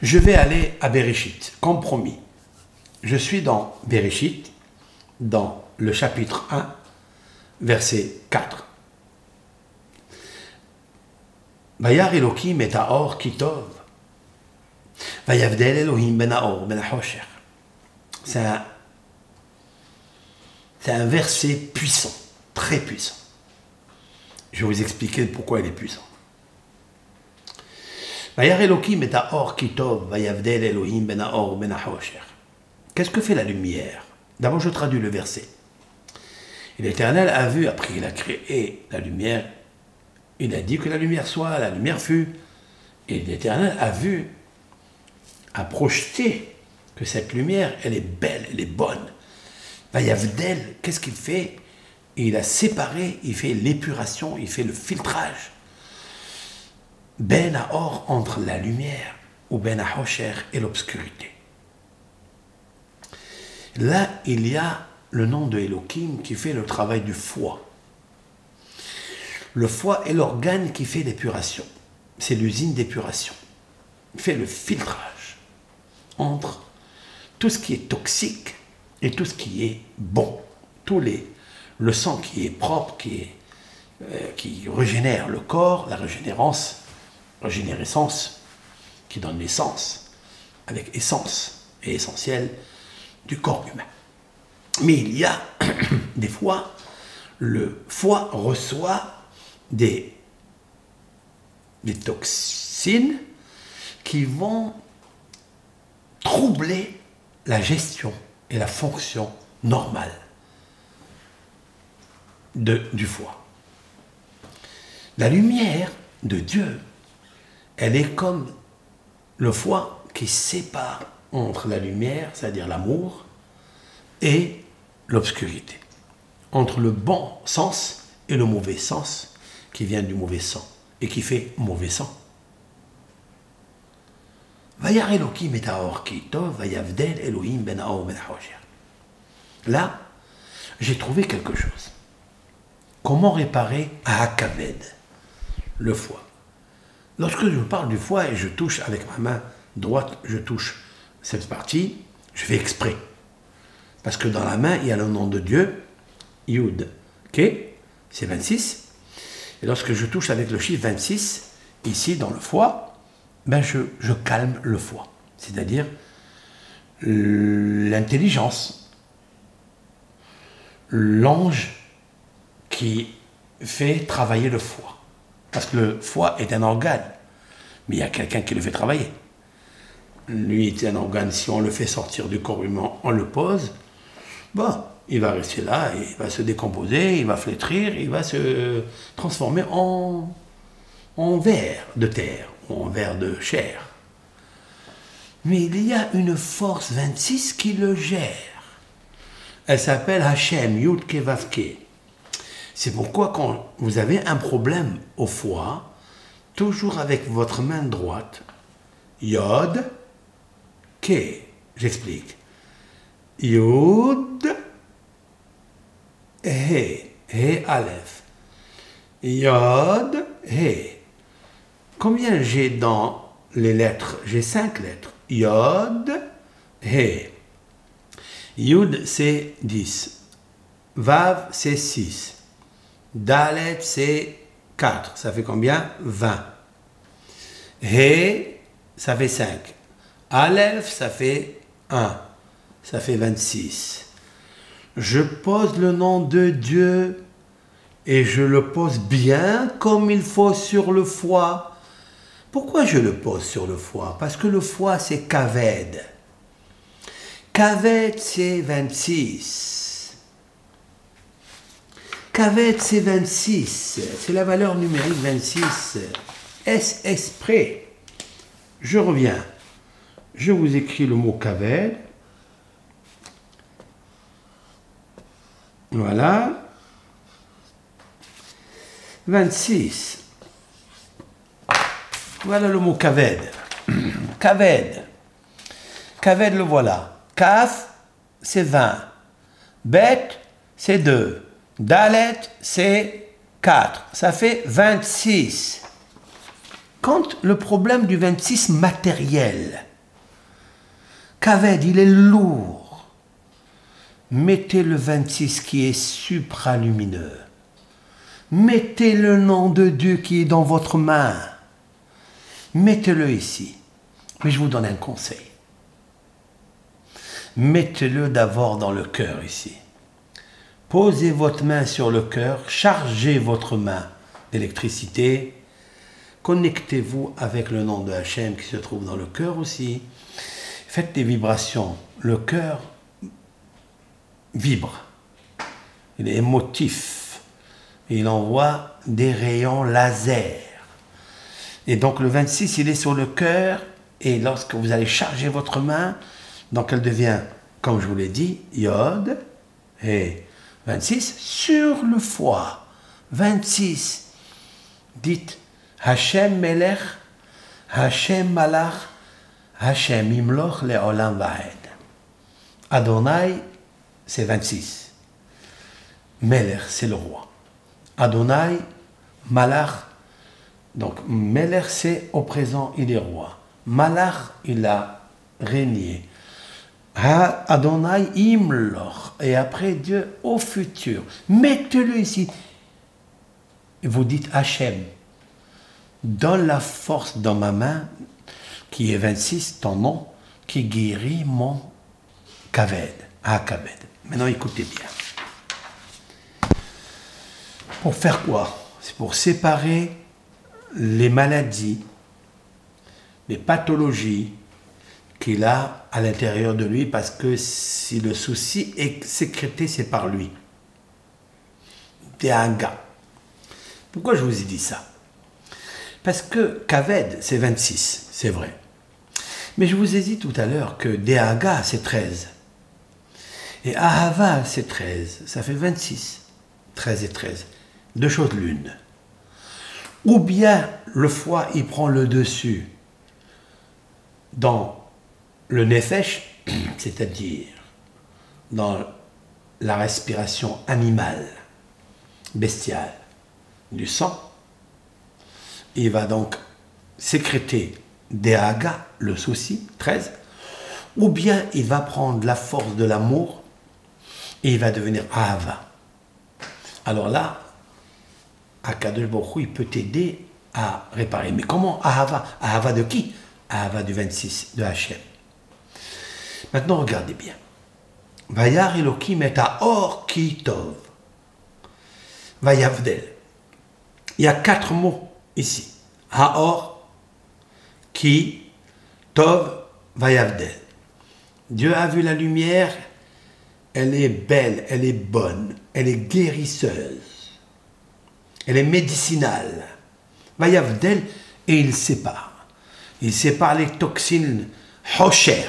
Je vais aller à Bereshit, comme promis. Je suis dans Bereshit, dans le chapitre 1, verset 4. Vayar Elohim et Aor Kitov. Vayavdel Elohim ben Aor ben C'est un, c'est un verset puissant, très puissant. Je vais vous expliquer pourquoi il est puissant. Ben Qu'est-ce que fait la lumière? D'abord, je traduis le verset. l'Éternel a vu, après il a créé la lumière, il a dit que la lumière soit, la lumière fut. Et l'Éternel a vu, a projeté que cette lumière, elle est belle, elle est bonne. Vayavdel, qu'est-ce qu'il fait? Il a séparé, il fait l'épuration, il fait le filtrage. Ben or entre la lumière ou Ben Hosher et l'obscurité. Là, il y a le nom de Elohim qui fait le travail du foie. Le foie est l'organe qui fait l'épuration. C'est l'usine d'épuration. Il fait le filtrage entre tout ce qui est toxique et tout ce qui est bon. Tous les, le sang qui est propre, qui, euh, régénère le corps, la régénérance, régénérescence, qui donne l'essence, avec essence et essentiel du corps humain. Mais il y a des fois, le foie reçoit des toxines qui vont troubler la gestion et la fonction normale du foie. La lumière de Dieu, elle est comme le foie qui sépare entre la lumière, c'est-à-dire l'amour, et l'obscurité, entre le bon sens et le mauvais sens qui vient du mauvais sang et qui fait mauvais sang. Là, j'ai trouvé quelque chose. Comment réparer à Akaved, le foie Lorsque je parle du foie et je touche avec ma main droite, je touche cette partie, je fais exprès. Parce que dans la main, il y a le nom de Dieu, Yud, C'est 26. Et lorsque je touche avec le chiffre 26, ici dans le foie, ben je, calme le foie. C'est-à-dire l'intelligence, l'ange qui fait travailler le foie. Parce que le foie est un organe, mais il y a quelqu'un qui le fait travailler. Lui est un organe, si on le fait sortir du corps humain, on le pose, bon, il va rester là, il va se décomposer, il va flétrir, il va se transformer en, en verre de terre, en verre de chair. Mais il y a une force 26 qui le gère. Elle s'appelle Hachem, Yud Kevavke. C'est pourquoi quand vous avez un problème au foie, toujours avec votre main droite, Yod, Ke, j'explique. Yod, He, He Aleph. Yod, He. Combien j'ai dans les lettres? J'ai cinq lettres. Yod, He. Yud, c'est 10. Vav, c'est 6. Dalet, c'est 4. Ça fait combien? 20. He, ça fait 5. Aleph, ça fait 1. Ça fait 26. Je pose le nom de Dieu et je le pose bien comme il faut sur le foie. Pourquoi je le pose sur le foie? Parce que le foie, c'est Kaved. Kaved, c'est 26. Kaved, c'est 26. C'est la valeur numérique 26. Est-ce exprès? Je reviens. Je vous écris le mot Kaved. Voilà. 26. Voilà le mot kaved. Kaved. Kaved, le voilà. Kaf, c'est 20. Bet, c'est 2. Dalet, c'est 4. Ça fait 26. Quand le problème du 26 matériel, Kaved, il est lourd. Mettez le 26 qui est supralumineux. Mettez le nom de Dieu qui est dans votre main mettez-le ici. Mais je vous donne un conseil. Mettez-le d'abord dans le cœur ici. Posez votre main sur le cœur, chargez votre main d'électricité, connectez-vous avec le nom de Hachem qui se trouve dans le cœur aussi. Faites des vibrations. Le cœur vibre. Il est émotif. Il envoie des rayons laser. Et donc le 26, il est sur le cœur, et lorsque vous allez charger votre main, donc elle devient, comme je vous l'ai dit, Yod, et 26, sur le foie. 26. Dites Hachem Melech, Hachem Malach, Hachem Imloch Leolam Vaed. Adonai, c'est 26. Melech, c'est le roi. Adonai, Malach, donc c'est au présent, il est roi. Malach, il a régné. Adonai Imloch, et après Dieu au futur. Mettez-le ici. Vous dites Hachem. Donne la force dans ma main, qui est 26, ton nom, qui guérit mon kaved. Ah, kaved. Maintenant, écoutez bien. Pour faire quoi? C'est pour séparer les maladies, les pathologies, qu'il a à l'intérieur de lui parce que si le souci est sécrété, c'est par lui. gars. Pourquoi je vous ai dit ça? Parce que Kaved, c'est 26, c'est vrai. Mais je vous ai dit tout à l'heure que Deaga, c'est 13. Et Ahava, c'est 13. Ça fait 26. 13 et 13. Deux choses l'une. Ou bien le foie, il prend le dessus dans le nefesh, c'est-à-dire dans la respiration animale, bestiale, du sang, il va donc sécréter des hagas, le souci, 13, ou bien il va prendre la force de l'amour et il va devenir Ahava. Alors là, Akadosh Baruch il peut t'aider à réparer. Mais comment? Ahava Ahava de qui? Ahava du 26, de Hachem. Maintenant, regardez bien. Vayar Elohim et or ki tov. Vayavdel. Il y a quatre mots ici. Haor, ki, tov, vayavdel. Dieu a vu la lumière, elle est belle, elle est bonne, elle est guérisseuse, elle est médicinale. Vayavdel, et il sépare. Il sépare les toxines hocher,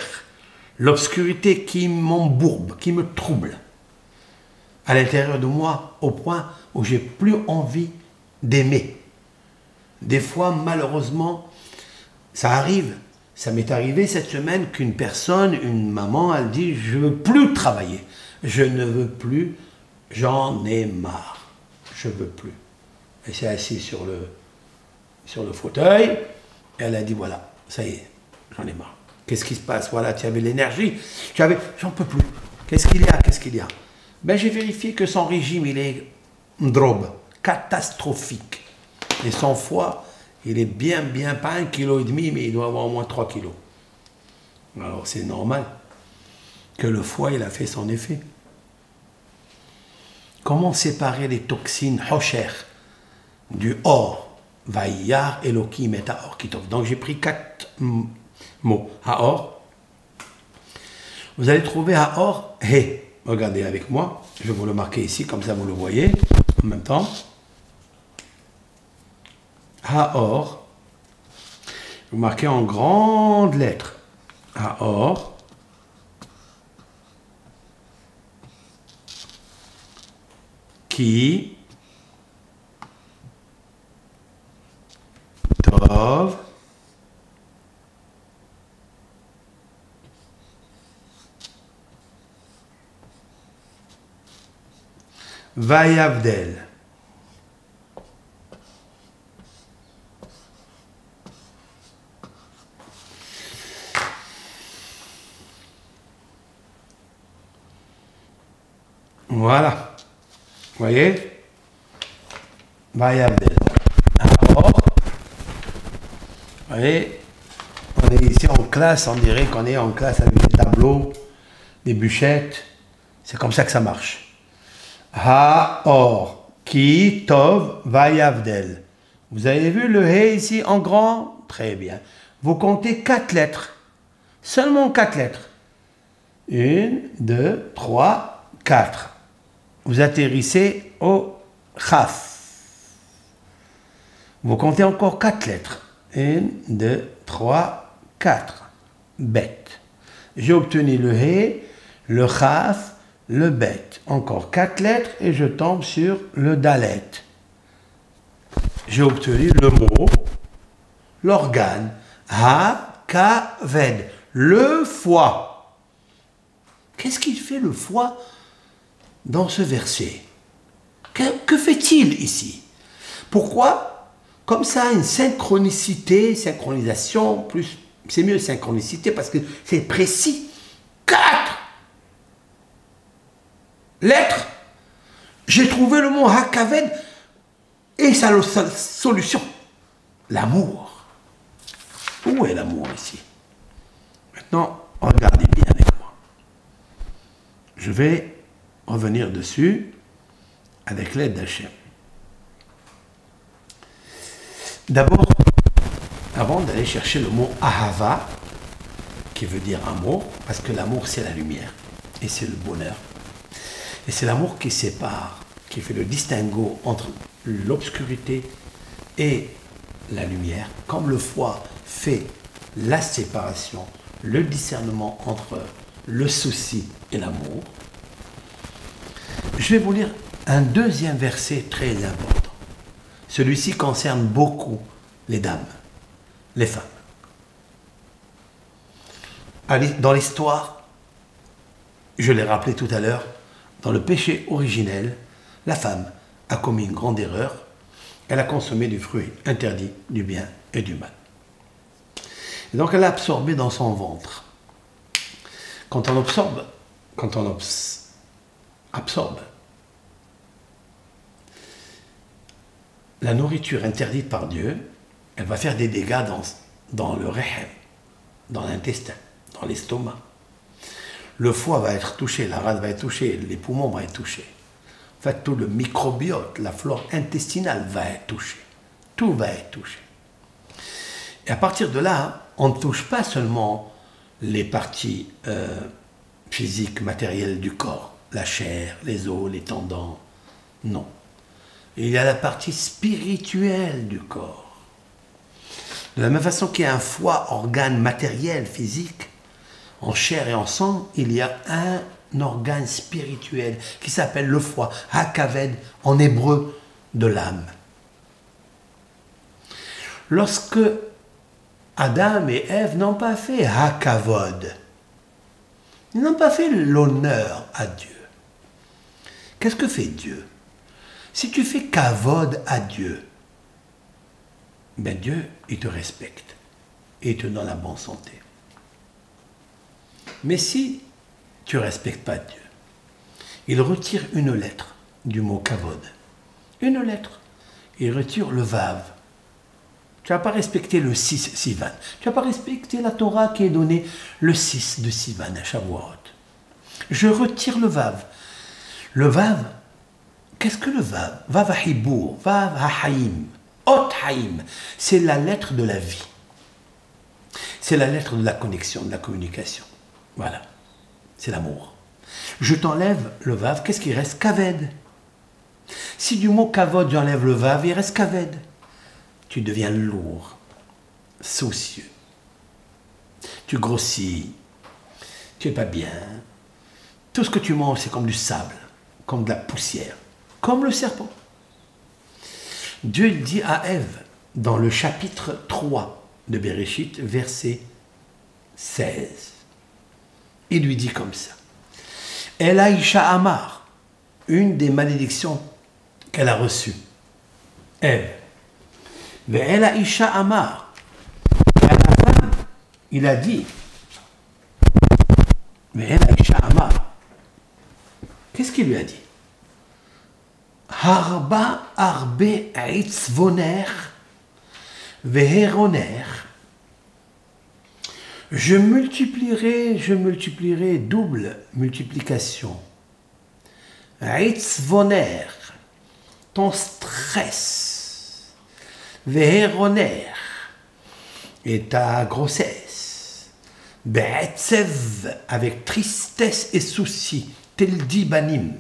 l'obscurité qui m'embourbe, qui me trouble à l'intérieur de moi au point où j'ai plus envie d'aimer. Des fois, malheureusement, ça arrive. Ça m'est arrivé cette semaine qu'une personne, une maman, elle dit Je veux plus travailler. Je ne veux plus. J'en ai marre. Je veux plus. Elle s'est assise sur le, sur le fauteuil. Et elle a dit Voilà, ça y est, j'en ai marre. Qu'est-ce qui se passe? Voilà, tu avais l'énergie. Tu avais, j'en peux plus. Qu'est-ce qu'il y a? Qu'est-ce qu'il y a? Ben j'ai vérifié que son régime il est drobe, catastrophique. Et son foie, il est bien, bien pas un kilo et demi, mais il doit avoir au moins 3 kilos. Alors c'est normal que le foie il a fait son effet. Comment séparer les toxines Hocher? Du or Vaïyar, Elohim et Or Donc j'ai pris quatre mot Haor. Vous allez trouver Haor He. Regardez avec moi. Je vais vous le marquer ici, comme ça vous le voyez en même temps. Haor. Vous marquez en grandes lettres. Haor. Qui. Tov. Vayavdel. Voilà. Vous voyez? Vayavdel. Alors, vous on est ici en classe, on dirait qu'on est en classe avec des tableaux, des bûchettes. C'est comme ça que ça marche. Ha-or, ki, tov, vayavdel. Vous avez vu le he ici en grand? Très bien. Vous comptez quatre lettres. Seulement quatre lettres. Une, deux, trois, quatre. Vous atterrissez au chaf. Vous comptez encore quatre lettres. Une, deux, trois, quatre. Bête. J'ai obtenu le he, le chaf, le bête. Encore quatre lettres et je tombe sur le dalet. J'ai obtenu le mot, l'organe. Ha-ka-ved. Le foie. Qu'est-ce qu'il fait le foie dans ce verset? Que, fait-il ici? Pourquoi Comme ça, une synchronicité, synchronisation, plus, c'est mieux synchronicité parce que c'est précis. Quatre lettres. J'ai trouvé le mot hakaved et sa solution. L'amour. Où est l'amour ici? Maintenant, regardez bien avec moi. Je vais revenir dessus avec l'aide d'Hachem. D'abord, avant d'aller chercher le mot ahava, qui veut dire amour, parce que l'amour c'est la lumière et c'est le bonheur. Et c'est l'amour qui sépare, qui fait le distinguo entre l'obscurité et la lumière, comme le foie fait la séparation, le discernement entre le souci et l'amour. Je vais vous lire un deuxième verset très important. Celui-ci concerne beaucoup les dames, les femmes. Dans l'histoire, je l'ai rappelé tout à l'heure, dans le péché originel, la femme a commis une grande erreur. Elle a consommé du fruit interdit du bien et du mal. Et donc elle a absorbé dans son ventre. Quand on absorbe, quand on absorbe la nourriture interdite par Dieu, elle va faire des dégâts dans, le rehem, dans l'intestin, dans l'estomac le foie va être touché, la rate va être touchée, les poumons vont être touchés. En fait, tout le microbiote, la flore intestinale va être touchée. Tout va être touché. Et à partir de là, on ne touche pas seulement les parties euh, physiques, matérielles du corps, la chair, les os, les tendons. Non. Il y a la partie spirituelle du corps. De la même façon qu'il y a un foie, organe matériel, physique, en chair et en sang, il y a un organe spirituel qui s'appelle le foie, hakaved en hébreu de l'âme. Lorsque Adam et Ève n'ont pas fait hakavod, ils n'ont pas fait l'honneur à Dieu. Qu'est-ce que fait Dieu? Si tu fais kavod à Dieu, ben Dieu, il te respecte et te donne la bonne santé. Mais si tu ne respectes pas Dieu, il retire une lettre du mot kavod. Une lettre. Il retire le vav. Tu n'as pas respecté le 6 Sivan. Tu n'as pas respecté la Torah qui est donnée le 6 de Sivan à Shavuot. Je retire le vav. Le vav, qu'est-ce que le vav Vav ha'ibur, vav ha'haim, ot haim. C'est la lettre de la vie. C'est la lettre de la connexion, de la communication. Voilà, c'est l'amour. Je t'enlève le vav, qu'est-ce qui reste? Kaved. Si du mot kavod j'enlève le vav, il reste kaved. Tu deviens lourd, soucieux. Tu grossis, tu es pas bien. Tout ce que tu manges, c'est comme du sable, comme de la poussière, comme le serpent. Dieu dit à Ève, dans le chapitre 3 de Bereshit, verset 16, il lui dit comme ça. Elle a Isha Amar, une des malédictions qu'elle a reçues. Elle. Mais elle a Amar. Il a dit. Mais elle a Amar. Qu'est-ce qu'il lui a dit? Harba arbe aitzvoner veheroner je multiplierai, je multiplierai double multiplication. Ritzvoner, ton stress. Veheroner, et ta grossesse. Be'etzev, avec tristesse et souci. Tel banim.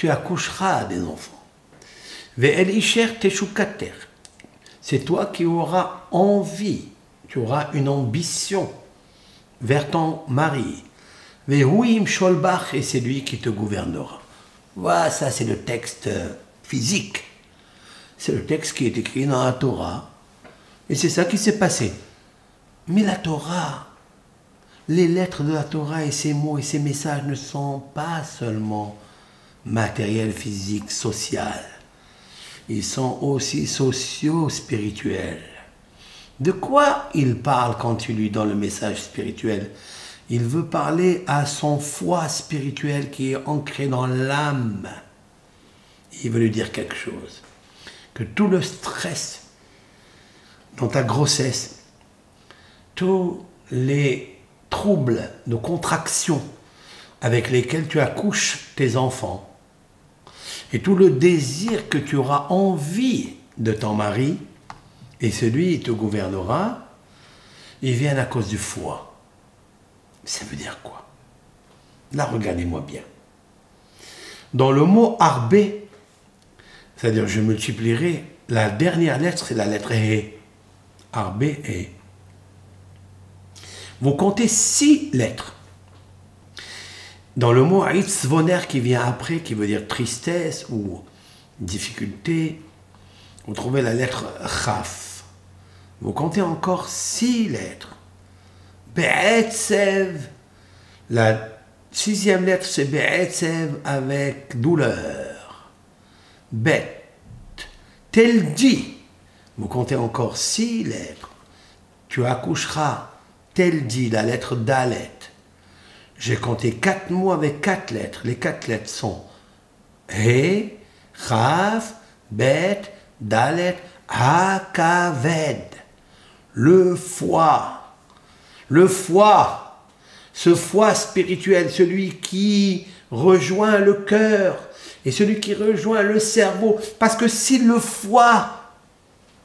Tu accoucheras des enfants. C'est toi qui auras envie tu auras une ambition vers ton mari. Sholbach, et c'est lui qui te gouvernera. Voilà, ça c'est le texte physique. C'est le texte qui est écrit dans la Torah. Et c'est ça qui s'est passé. Mais la Torah, les lettres de la Torah et ses mots et ses messages ne sont pas seulement matériels, physiques, sociaux. Ils sont aussi socio-spirituels. De quoi il parle quand il lui donne le message spirituel? Il veut parler à son foi spirituel qui est ancré dans l'âme. Il veut lui dire quelque chose. Que tout le stress dans ta grossesse, tous les troubles de contraction avec lesquels tu accouches tes enfants, et tout le désir que tu auras envie de ton mari, et celui qui te gouvernera, ils viennent à cause du foie. Ça veut dire quoi? Là, regardez-moi bien. Dans le mot arbé, c'est-à-dire je multiplierai, la dernière lettre, c'est la lettre E. Arbé, E. Vous comptez six lettres. Dans le mot Aitzvoner qui vient après, qui veut dire tristesse ou difficulté, vous trouvez la lettre Chaf. Vous comptez encore six lettres. Be'etzev. La sixième lettre, c'est Be'etzev avec douleur. Bet. Tel dit. Vous comptez encore six lettres. Tu accoucheras tel dit la lettre Dalet. J'ai compté quatre mots avec quatre lettres. Les quatre lettres sont He, Chav, Bet, Dalet, Hakaved. Le foie. Le foie. Ce foie spirituel, celui qui rejoint le cœur et celui qui rejoint le cerveau. Parce que si le foie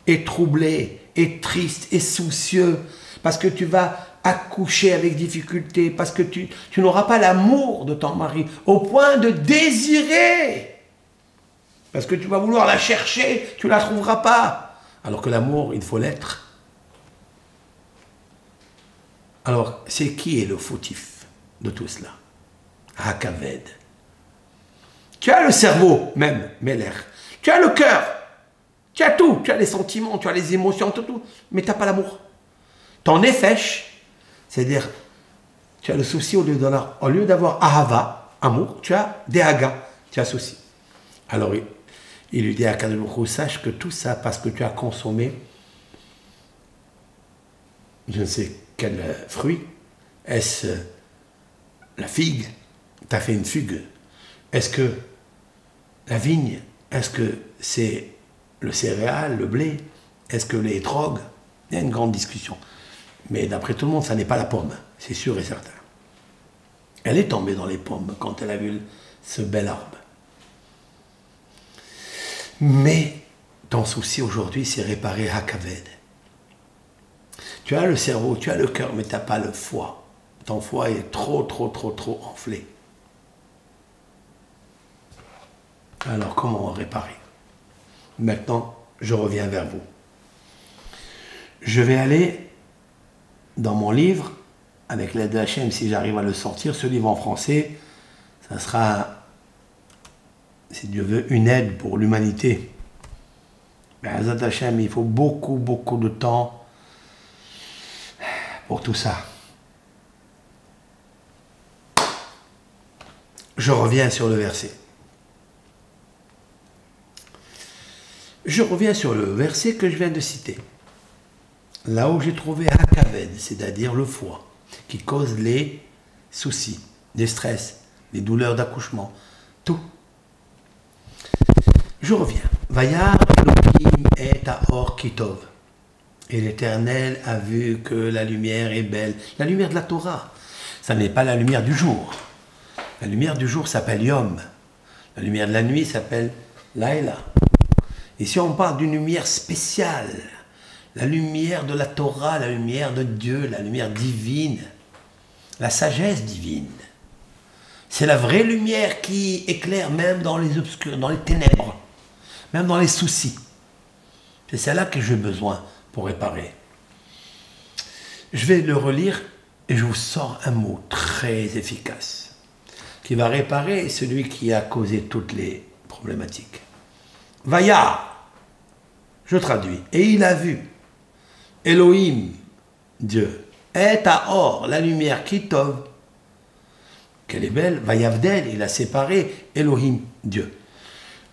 est troublé, est triste, est soucieux, parce que tu vas accoucher avec difficulté, parce que tu, n'auras pas l'amour de ton mari, au point de désirer. Parce que tu vas vouloir la chercher, tu ne la trouveras pas. Alors que l'amour, il faut l'être. Alors, c'est qui est le fautif de tout cela? Hakaved. Tu as le cerveau même, Meller. Tu as le cœur. Tu as tout. Tu as les sentiments, tu as les émotions, tout, tout. Mais tu n'as pas l'amour. Ton effèche, c'est-à-dire, tu as le souci au lieu d'avoir, au ahava, amour, tu as dehaga, tu as souci. Alors, il, lui dit à Kadoulou, sache que tout ça, parce que tu as consommé, je ne sais quel fruit, est-ce la figue? Tu as fait une fugue. Est-ce que la vigne? Est-ce que c'est le céréal, le blé? Est-ce que les drogues? Il y a une grande discussion. Mais d'après tout le monde, ça n'est pas la pomme, c'est sûr et certain. Elle est tombée dans les pommes quand elle a vu ce bel arbre. Mais ton souci aujourd'hui, c'est réparer Hakaved. Tu as le cerveau, tu as le cœur, mais tu n'as pas le foie. Ton foie est trop, trop, trop, trop enflé. Alors comment réparer? Maintenant, je reviens vers vous. Je vais aller dans mon livre, avec l'aide de Hachem, si j'arrive à le sortir, ce livre en français, ça sera, si Dieu veut, une aide pour l'humanité. Mais Hachem, il faut beaucoup, beaucoup de temps pour tout ça. Je reviens sur le verset. Je reviens sur le verset que je viens de citer là où j'ai trouvé Hakaved, c'est-à-dire le foie, qui cause les soucis, les stress, les douleurs d'accouchement, tout. Je reviens. Vayar Elohim est à Kitov. Et l'Éternel a vu que la lumière est belle. La lumière de la Torah. Ça n'est pas la lumière du jour. La lumière du jour s'appelle Yom. La lumière de la nuit s'appelle Laila. Ici, on parle d'une lumière spéciale la lumière de la Torah, la lumière de Dieu, la lumière divine, la sagesse divine. C'est la vraie lumière qui éclaire même dans les obscurs, dans les ténèbres, même dans les soucis. C'est celle-là que j'ai besoin pour réparer. Je vais le relire et je vous sors un mot très efficace qui va réparer celui qui a causé toutes les problématiques. Vaya, je traduis, et il a vu Elohim, Dieu, est à or, la lumière qui t'ouvre. Qu'elle est belle, Vayavdel, il a séparé Elohim, Dieu.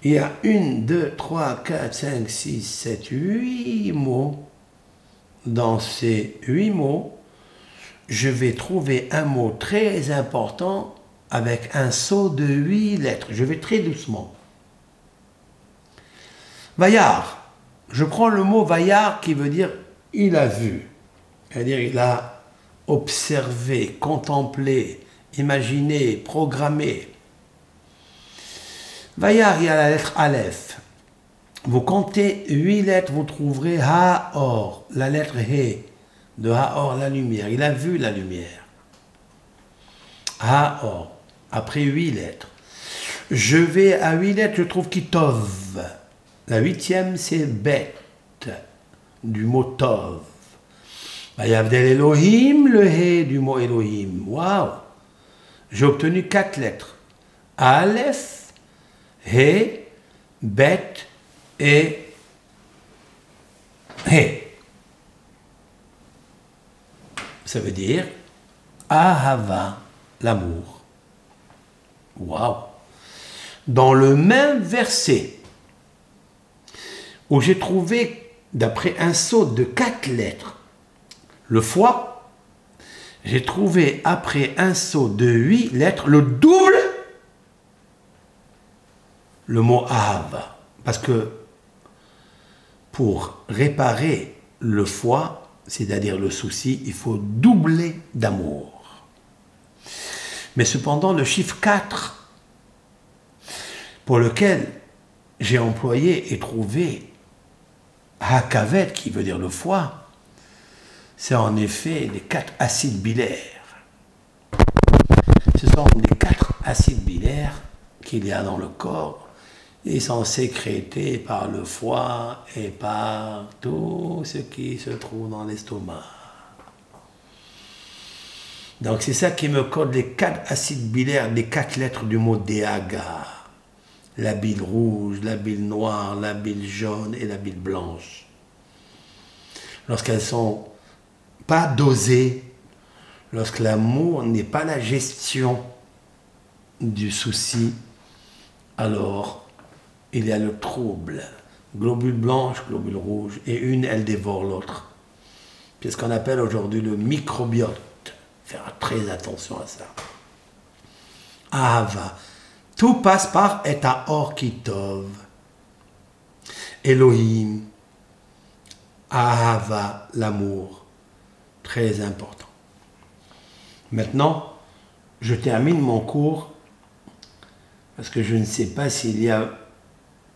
Il y a une, deux, trois, quatre, cinq, six, sept, huit mots. Dans ces huit mots, je vais trouver un mot très important avec un saut de huit lettres. Je vais très doucement. Vaillard. Je prends le mot vaillard qui veut dire il a vu. C'est-à-dire il a observé, contemplé, imaginé, programmé. Vaillard, il y a la lettre Aleph. Vous comptez huit lettres, vous trouverez Ha-Or, la lettre He, de Ha-Or, la lumière. Il a vu la lumière. Ha-Or, après huit lettres. Je vais à huit lettres, je trouve Kitov. La huitième, c'est Bet, du mot Tov. Vayavdel Elohim, le He du mot Elohim. Waouh! J'ai obtenu quatre lettres. Aleph, He, Bet et He. Ça veut dire Ahava, l'amour. Waouh! Dans le même verset, où j'ai trouvé, d'après un saut de quatre lettres, le foie, j'ai trouvé après un saut de huit lettres le double le mot Av. Parce que pour réparer le foie, c'est-à-dire le souci, il faut doubler d'amour. Mais cependant, le chiffre 4, pour lequel j'ai employé et trouvé Hakavet, qui veut dire le foie, c'est en effet les quatre acides bilaires. Ce sont les quatre acides bilaires qu'il y a dans le corps. Ils sont sécrétés par le foie et par tout ce qui se trouve dans l'estomac. Donc c'est ça qui me code les quatre acides bilaires, les quatre lettres du mot Deaga la bile rouge, la bile noire, la bile jaune et la bile blanche. Lorsqu'elles sont pas dosées, lorsque l'amour n'est pas la gestion du souci, alors il y a le trouble. Globule blanche, globule rouge, et une, elle dévore l'autre. C'est ce qu'on appelle aujourd'hui le microbiote. Faire très attention à ça. Ava, tout passe par Eta Orkitov. Elohim, Ahava, l'amour. Très important. Maintenant, je termine mon cours parce que je ne sais pas s'il y a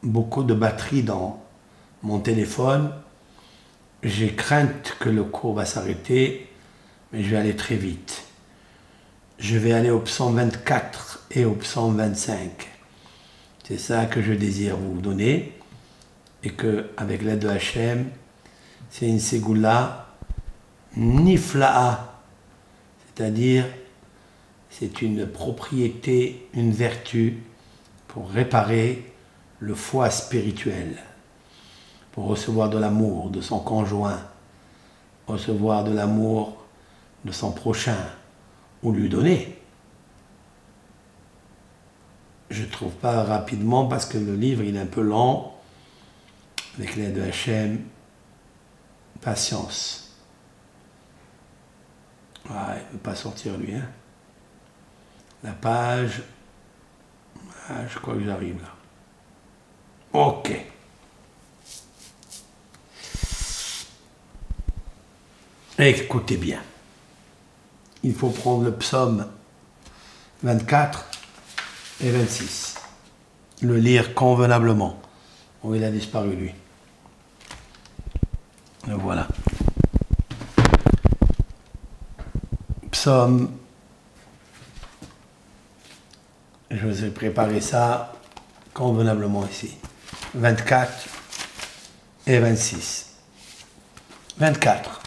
beaucoup de batterie dans mon téléphone. J'ai crainte que le cours va s'arrêter, mais je vais aller très vite. Je vais aller au psaume 24 et au psaume 25. C'est ça que je désire vous donner et que, avec l'aide de Hachem, c'est une ségoula nifla'a, c'est-à-dire c'est une propriété, une vertu pour réparer le foie spirituel, pour recevoir de l'amour de son conjoint, recevoir de l'amour de son prochain, ou lui donner je ne trouve pas rapidement parce que le livre il est un peu lent. Avec l'aide de HM, patience. il ne veut pas sortir lui. Hein. La page, je crois que j'arrive là. Ok. Écoutez bien. Il faut prendre le psaume 24 et 26. Le lire convenablement. Oh, il a disparu, lui. Le voilà. Psaume. Je vous ai préparé ça convenablement ici. 24 et 26. 24.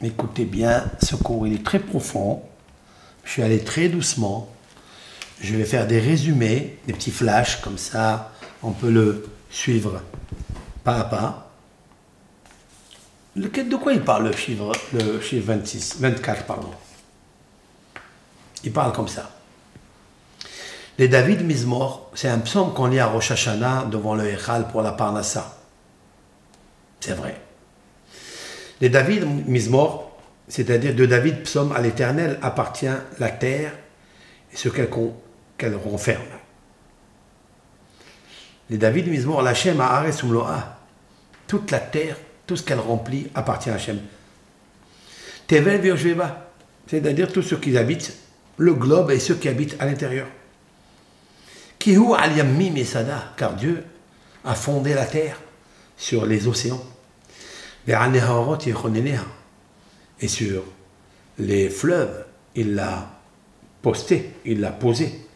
Écoutez bien, ce cours il est très profond. Je suis allé très doucement. Je vais faire des résumés, des petits flashs comme ça. On peut le suivre pas à pas. De quoi il parle le chiffre, le chiffre 26, 24 pardon? Il parle comme ça. Les David Mizmor, c'est un psaume qu'on lit à Rosh Hashanah devant le Echal pour la Parnassa. C'est vrai. Les David Mizmor, c'est-à-dire de David psaume à l'éternel, appartient la terre et ce qu'elle renferme. Les David Mizmor, l'Hachem a Umloa, toute la terre, tout ce qu'elle remplit appartient à Hachem. Tevel c'est-à-dire tous ceux qui habitent le globe et ceux qui habitent à l'intérieur car Dieu a fondé la terre sur les océans. Et sur les fleuves, il l'a posté, il l'a posé.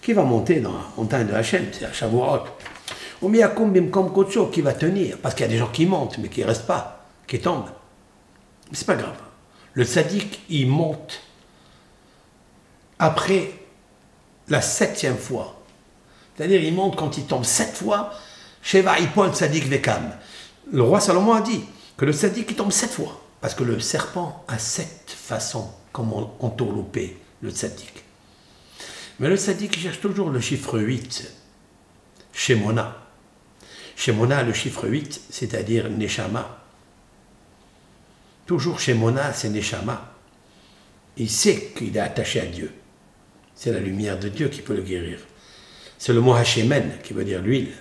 Qui va monter dans la montagne de Hachem, c'est à Shavuot. Ou qui va tenir, parce qu'il y a des gens qui montent, mais qui ne restent pas, qui tombent. Mais c'est pas grave. Le sadique, il monte après la septième fois. C'est-à-dire, il monte quand il tombe sept fois, Sheva Vekam. Le roi Salomon a dit que le Sadik il tombe sept fois. Parce que le serpent a sept façons comment entourlouper le Sadik. Mais le Sadik cherche toujours le chiffre 8, Shemona. Shemona, le chiffre 8, c'est-à-dire Neshama. Toujours Shemona, c'est Neshama. Il sait qu'il est attaché à Dieu. C'est la lumière de Dieu qui peut le guérir. C'est le mot Hashemen qui veut dire l'huile.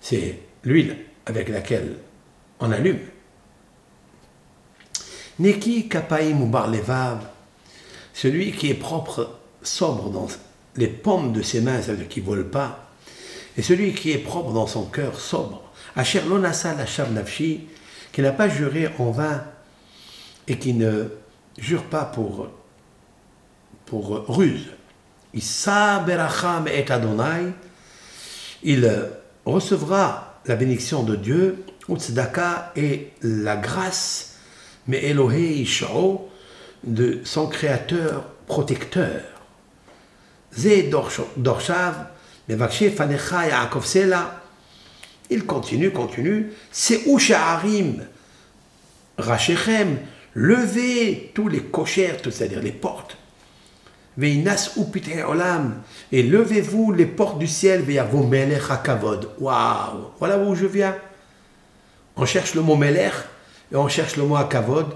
C'est l'huile avec laquelle on allume. Neki kapaim ou celui qui est propre, sobre dans les pommes de ses mains, c'est-à-dire qui ne vole pas, et celui qui est propre dans son cœur, sobre. Asher lonasa la nafshi, qui n'a pas juré en vain et qui ne jure pas pour pour ruse. et Adonai, il recevra la bénédiction de Dieu, et la grâce, mais Elohé Ishao, de son créateur protecteur. Il continue, continue, c'est Harim, Rachechem, levez tous les cochères, c'est-à-dire les portes, Veinas olam. Et levez-vous les portes du ciel vers vos melech hakavod. Waouh! Voilà où je viens. On cherche le mot melech et on cherche le mot hakavod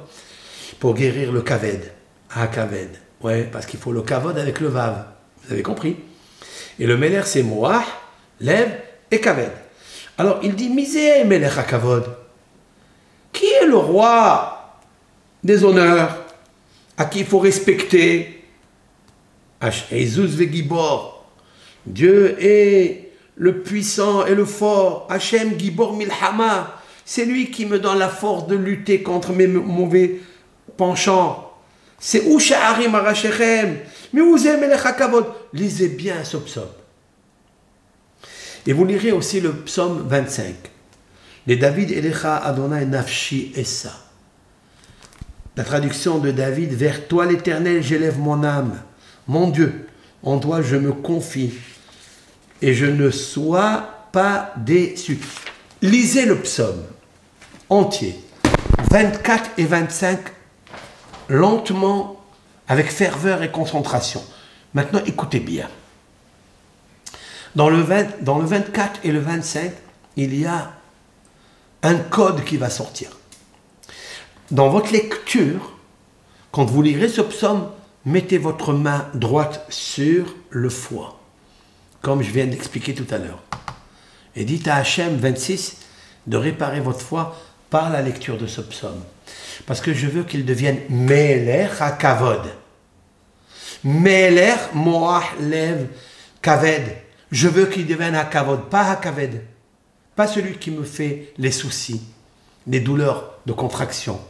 pour guérir le kaved. Hakaved. Ouais, parce qu'il faut le kavod avec le vav. Vous avez compris? Et le melech c'est moah, lève et kaved. Alors il dit misé melech hakavod. Qui est le roi des honneurs à qui il faut respecter? Dieu est le puissant et le fort. Hachem Gibor Milhama. C'est lui qui me donne la force de lutter contre mes mauvais penchants. C'est Usha'arim Arashechem. Mais vous aimez les. Lisez bien ce psaume. Et vous lirez aussi le psaume 25. Les David Elecha Adonai Nafshi Essa. La traduction de David Vers toi l'Éternel, j'élève mon âme. Mon Dieu, en toi je me confie et je ne sois pas déçu. Lisez le psaume entier, 24 et 25, lentement, avec ferveur et concentration. Maintenant, écoutez bien. Dans le, dans le 24 et le 25, il y a un code qui va sortir. Dans votre lecture, quand vous lirez ce psaume, mettez votre main droite sur le foie, comme je viens d'expliquer tout à l'heure. Et dites à Hachem 26 de réparer votre foie par la lecture de ce psaume. Parce que je veux qu'il devienne Meler Kavod. Meler Moah Lev Kaved. Je veux qu'il devienne Kavod, pas Kaved. Pas celui qui me fait les soucis, les douleurs de contraction,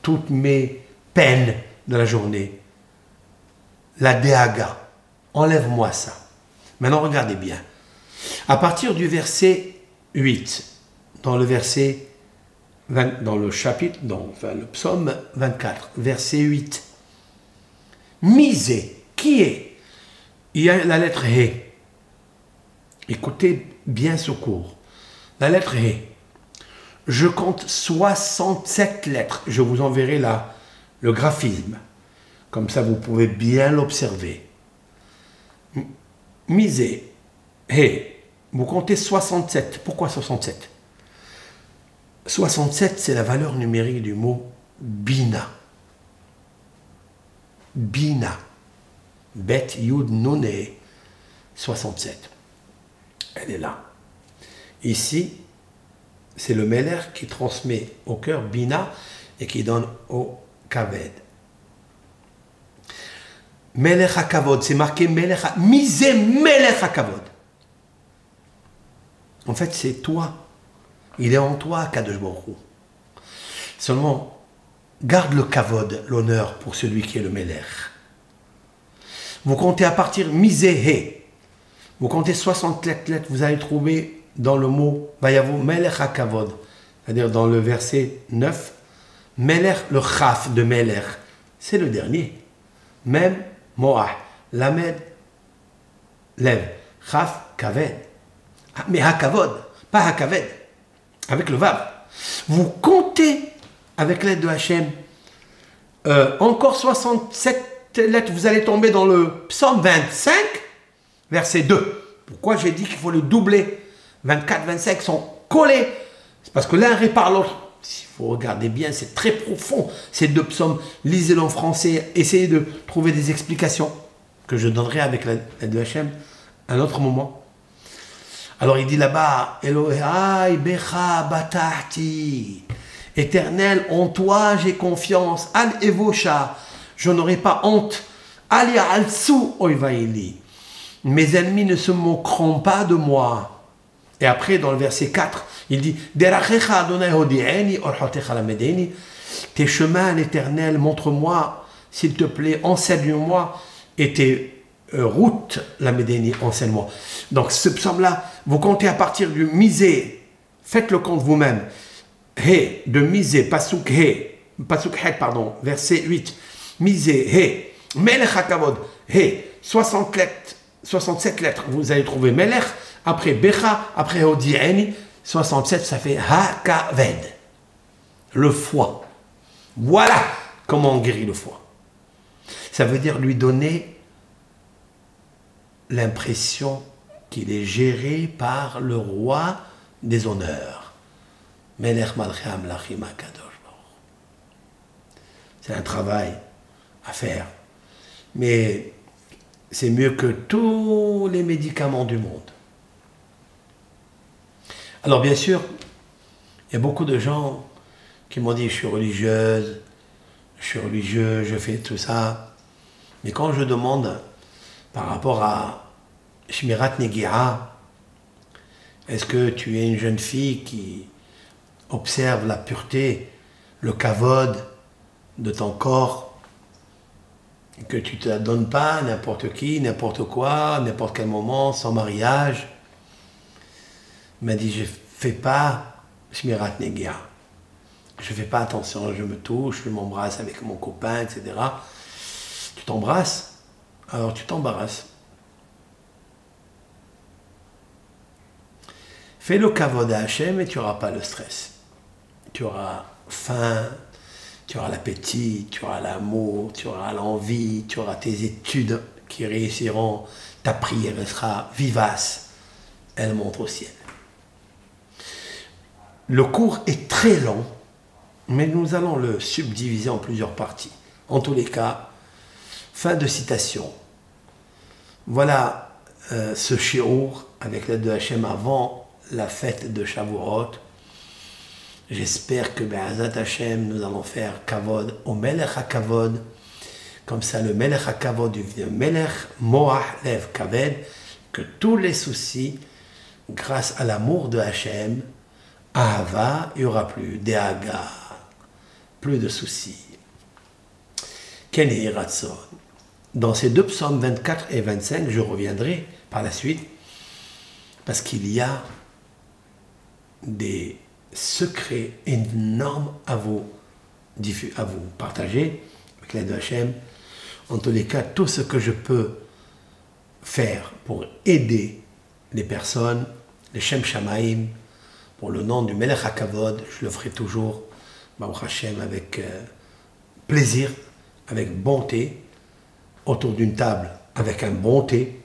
toutes mes peines de la journée, la déaga. Enlève-moi ça. Maintenant, regardez bien. À partir du verset 8, dans le verset dans le chapitre, enfin, le psaume 24, verset 8. Misé, qui est? Il y a la lettre He. Écoutez bien ce cours. La lettre He. Je compte 67 lettres. Je vous enverrai là le graphisme. Comme ça, vous pouvez bien l'observer. Misé, He. Vous comptez 67. Pourquoi 67 67, c'est la valeur numérique du mot bina. Bina. Bet Yud Nune 67. Elle est là. Ici, c'est le Meler qui transmet au cœur Bina et qui donne au Kaved. Melech HaKavod, c'est marqué Melech Misé Melech HaKavod. En fait, c'est toi. Il est en toi, Kadosh Baruch Seulement, garde le Kavod, l'honneur pour celui qui est le Melech. Vous comptez à partir Misé Vous comptez 64 lettres, vous allez trouver dans le mot Vayavo Melech HaKavod, c'est-à-dire dans le verset 9, Melech, le Chaf de Melech, c'est le dernier. Même Moah, Lamed, Lev, Chaf, Kaved. Ah, mais Hakavod, pas Hakaved, avec le Vav. Vous comptez avec l'aide de Hachem euh, encore 67 lettres, vous allez tomber dans le psaume 25, verset 2. Pourquoi j'ai dit qu'il faut le doubler? 24, 25 sont collés. C'est parce que l'un répare l'autre. Il faut regarder bien, c'est très profond, ces deux psaumes. Lisez-le en français, essayez de trouver des explications que je donnerai avec l'aide de Hachem à un autre moment. Alors il dit là-bas, Elohai becha batahti. Éternel, en toi j'ai confiance. Al evosha, je n'aurai pas honte. Al alsu oivaili. Mes ennemis ne se moqueront pas de moi. Et après, dans le verset 4, il dit Tes chemins, l'éternel, montre-moi, s'il te plaît, enseigne-moi, et tes euh, routes, la Médéni, enseigne-moi. Donc, ce psaume-là, vous comptez à partir du misé, faites le compte vous-même. De misé, pasuk he, pasuk he, pardon, verset 8. Misé, he, melech hakavod, he, 67 lettres, vous allez trouver melech, après Becha, après Odieni, 67, ça fait Hakaved. Le foie. Voilà comment on guérit le foie. Ça veut dire lui donner l'impression qu'il est géré par le roi des honneurs. C'est un travail à faire. Mais c'est mieux que tous les médicaments du monde. Alors bien sûr, il y a beaucoup de gens qui m'ont dit je suis religieuse, je suis religieux, je fais tout ça. Mais quand je demande par rapport à Shmirat Negira, est-ce que tu es une jeune fille qui observe la pureté, le kavod de ton corps, que tu ne te donnes pas n'importe qui, n'importe quoi, n'importe quel moment, sans mariage? Il m'a dit, je ne fais pas Shmirat Negia. Je ne fais pas attention, je me touche, je m'embrasse avec mon copain, etc. Tu t'embrasses, alors tu t'embarrasses. Fais le kavod à Hachem et tu n'auras pas le stress. Tu auras faim, tu auras l'appétit, tu auras l'amour, tu auras l'envie, tu auras tes études qui réussiront, ta prière sera vivace, elle monte au ciel. Le cours est très long, mais nous allons le subdiviser en plusieurs parties. En tous les cas, fin de citation. Voilà euh, ce shiur avec l'aide de Hachem avant la fête de Shavuot. J'espère que Be'azat Hachem, nous allons faire Kavod au Melech HaKavod. Comme ça, le Melech HaKavod devient Melech Moach Lev Kaved. Que tous les soucis, grâce à l'amour de Hachem, Ahava, il n'y aura plus d'Eaga, plus de soucis. Dans ces deux psaumes 24 et 25, je reviendrai par la suite, parce qu'il y a des secret énorme à vous, partager avec l'aide de Hachem. En tous les cas, tout ce que je peux faire pour aider les personnes, les Shem Shamaim, pour le nom du Melech HaKavod, je le ferai toujours, Hashem, avec euh, plaisir, avec bonté, autour d'une table, avec un bon thé.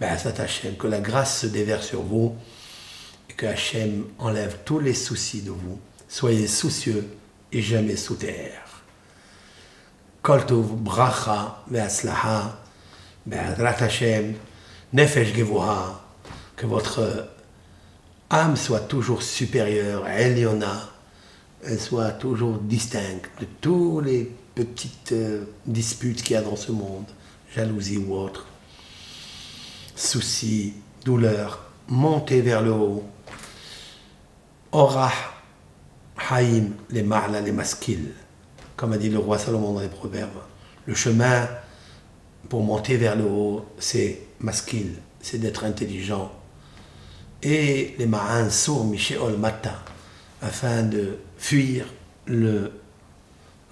Ben, Hashem, que la grâce se déverse sur vous et que Hachem enlève tous les soucis de vous. Soyez soucieux et jamais sous terre. Kol bracha ve'aslaha be'adrat nefesh que votre âme soit toujours supérieure, Eliona, elle soit toujours distincte de tous les petites euh, disputes qu'il y a dans ce monde, jalousie ou autre, soucis, douleurs, montez vers le haut. Orah, Haïm, les ma'la, les maskil, comme a dit le roi Salomon dans les proverbes. Le chemin pour monter vers le haut, c'est maskil, c'est d'être intelligent. Et les ma'an sourds, Michéol Mata, afin de fuir le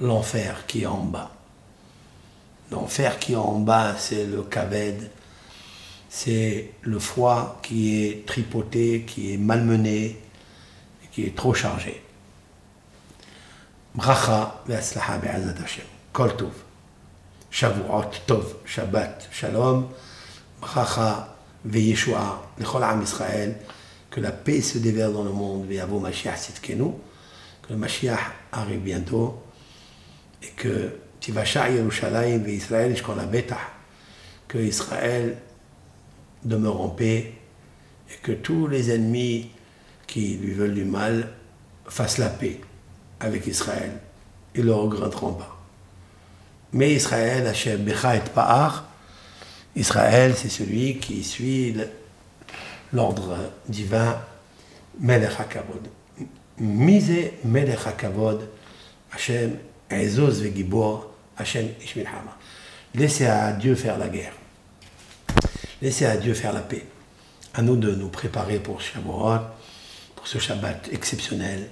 l'enfer qui est en bas. L'enfer qui est en bas, c'est le kaved, c'est le foie qui est tripoté, qui est malmené, qui est trop chargé. Bracha ve'aslaha be'azat Hashem. Kol tov. Shavuot tov. Shabbat. Shalom. Bracha ve'yeshua. L'chol am Israël. Que la paix se déverse dans le monde. Ve'avo Mashiach sitkenu. Que le Mashiach arrive bientôt et que Tivasha Yerushalayim et Israël Betah, que Israël demeure en paix et que tous les ennemis qui lui veulent du mal fassent la paix avec Israël. Ils ne le regretteront pas. Mais Israël, Hachem Becha et Pa'ar, Israël, c'est celui qui suit l'ordre divin Melech HaKavod. Mise Melech HaKavod, Hachem Laissez à Dieu faire la guerre. Laissez à Dieu faire la paix. À nous de nous préparer pour Shavuot, pour ce Shabbat exceptionnel,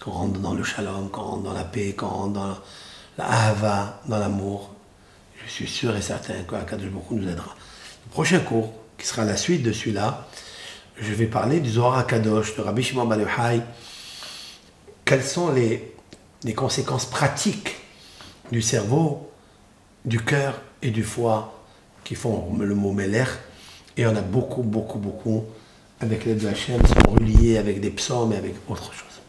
qu'on rentre dans le shalom, qu'on rentre dans la paix, qu'on rentre dans la ahava, dans l'amour. Je suis sûr et certain qu'Akadosh beaucoup nous aidera. Le prochain cours, qui sera la suite de celui-là, je vais parler du Zohar Kadosh, de Rabbi Shimon Bar Quels sont les des conséquences pratiques du cerveau, du cœur et du foie qui font le mot Meler. Et on a beaucoup, beaucoup, beaucoup, avec l'aide de Hachem, sont reliés avec des psaumes et avec autre chose.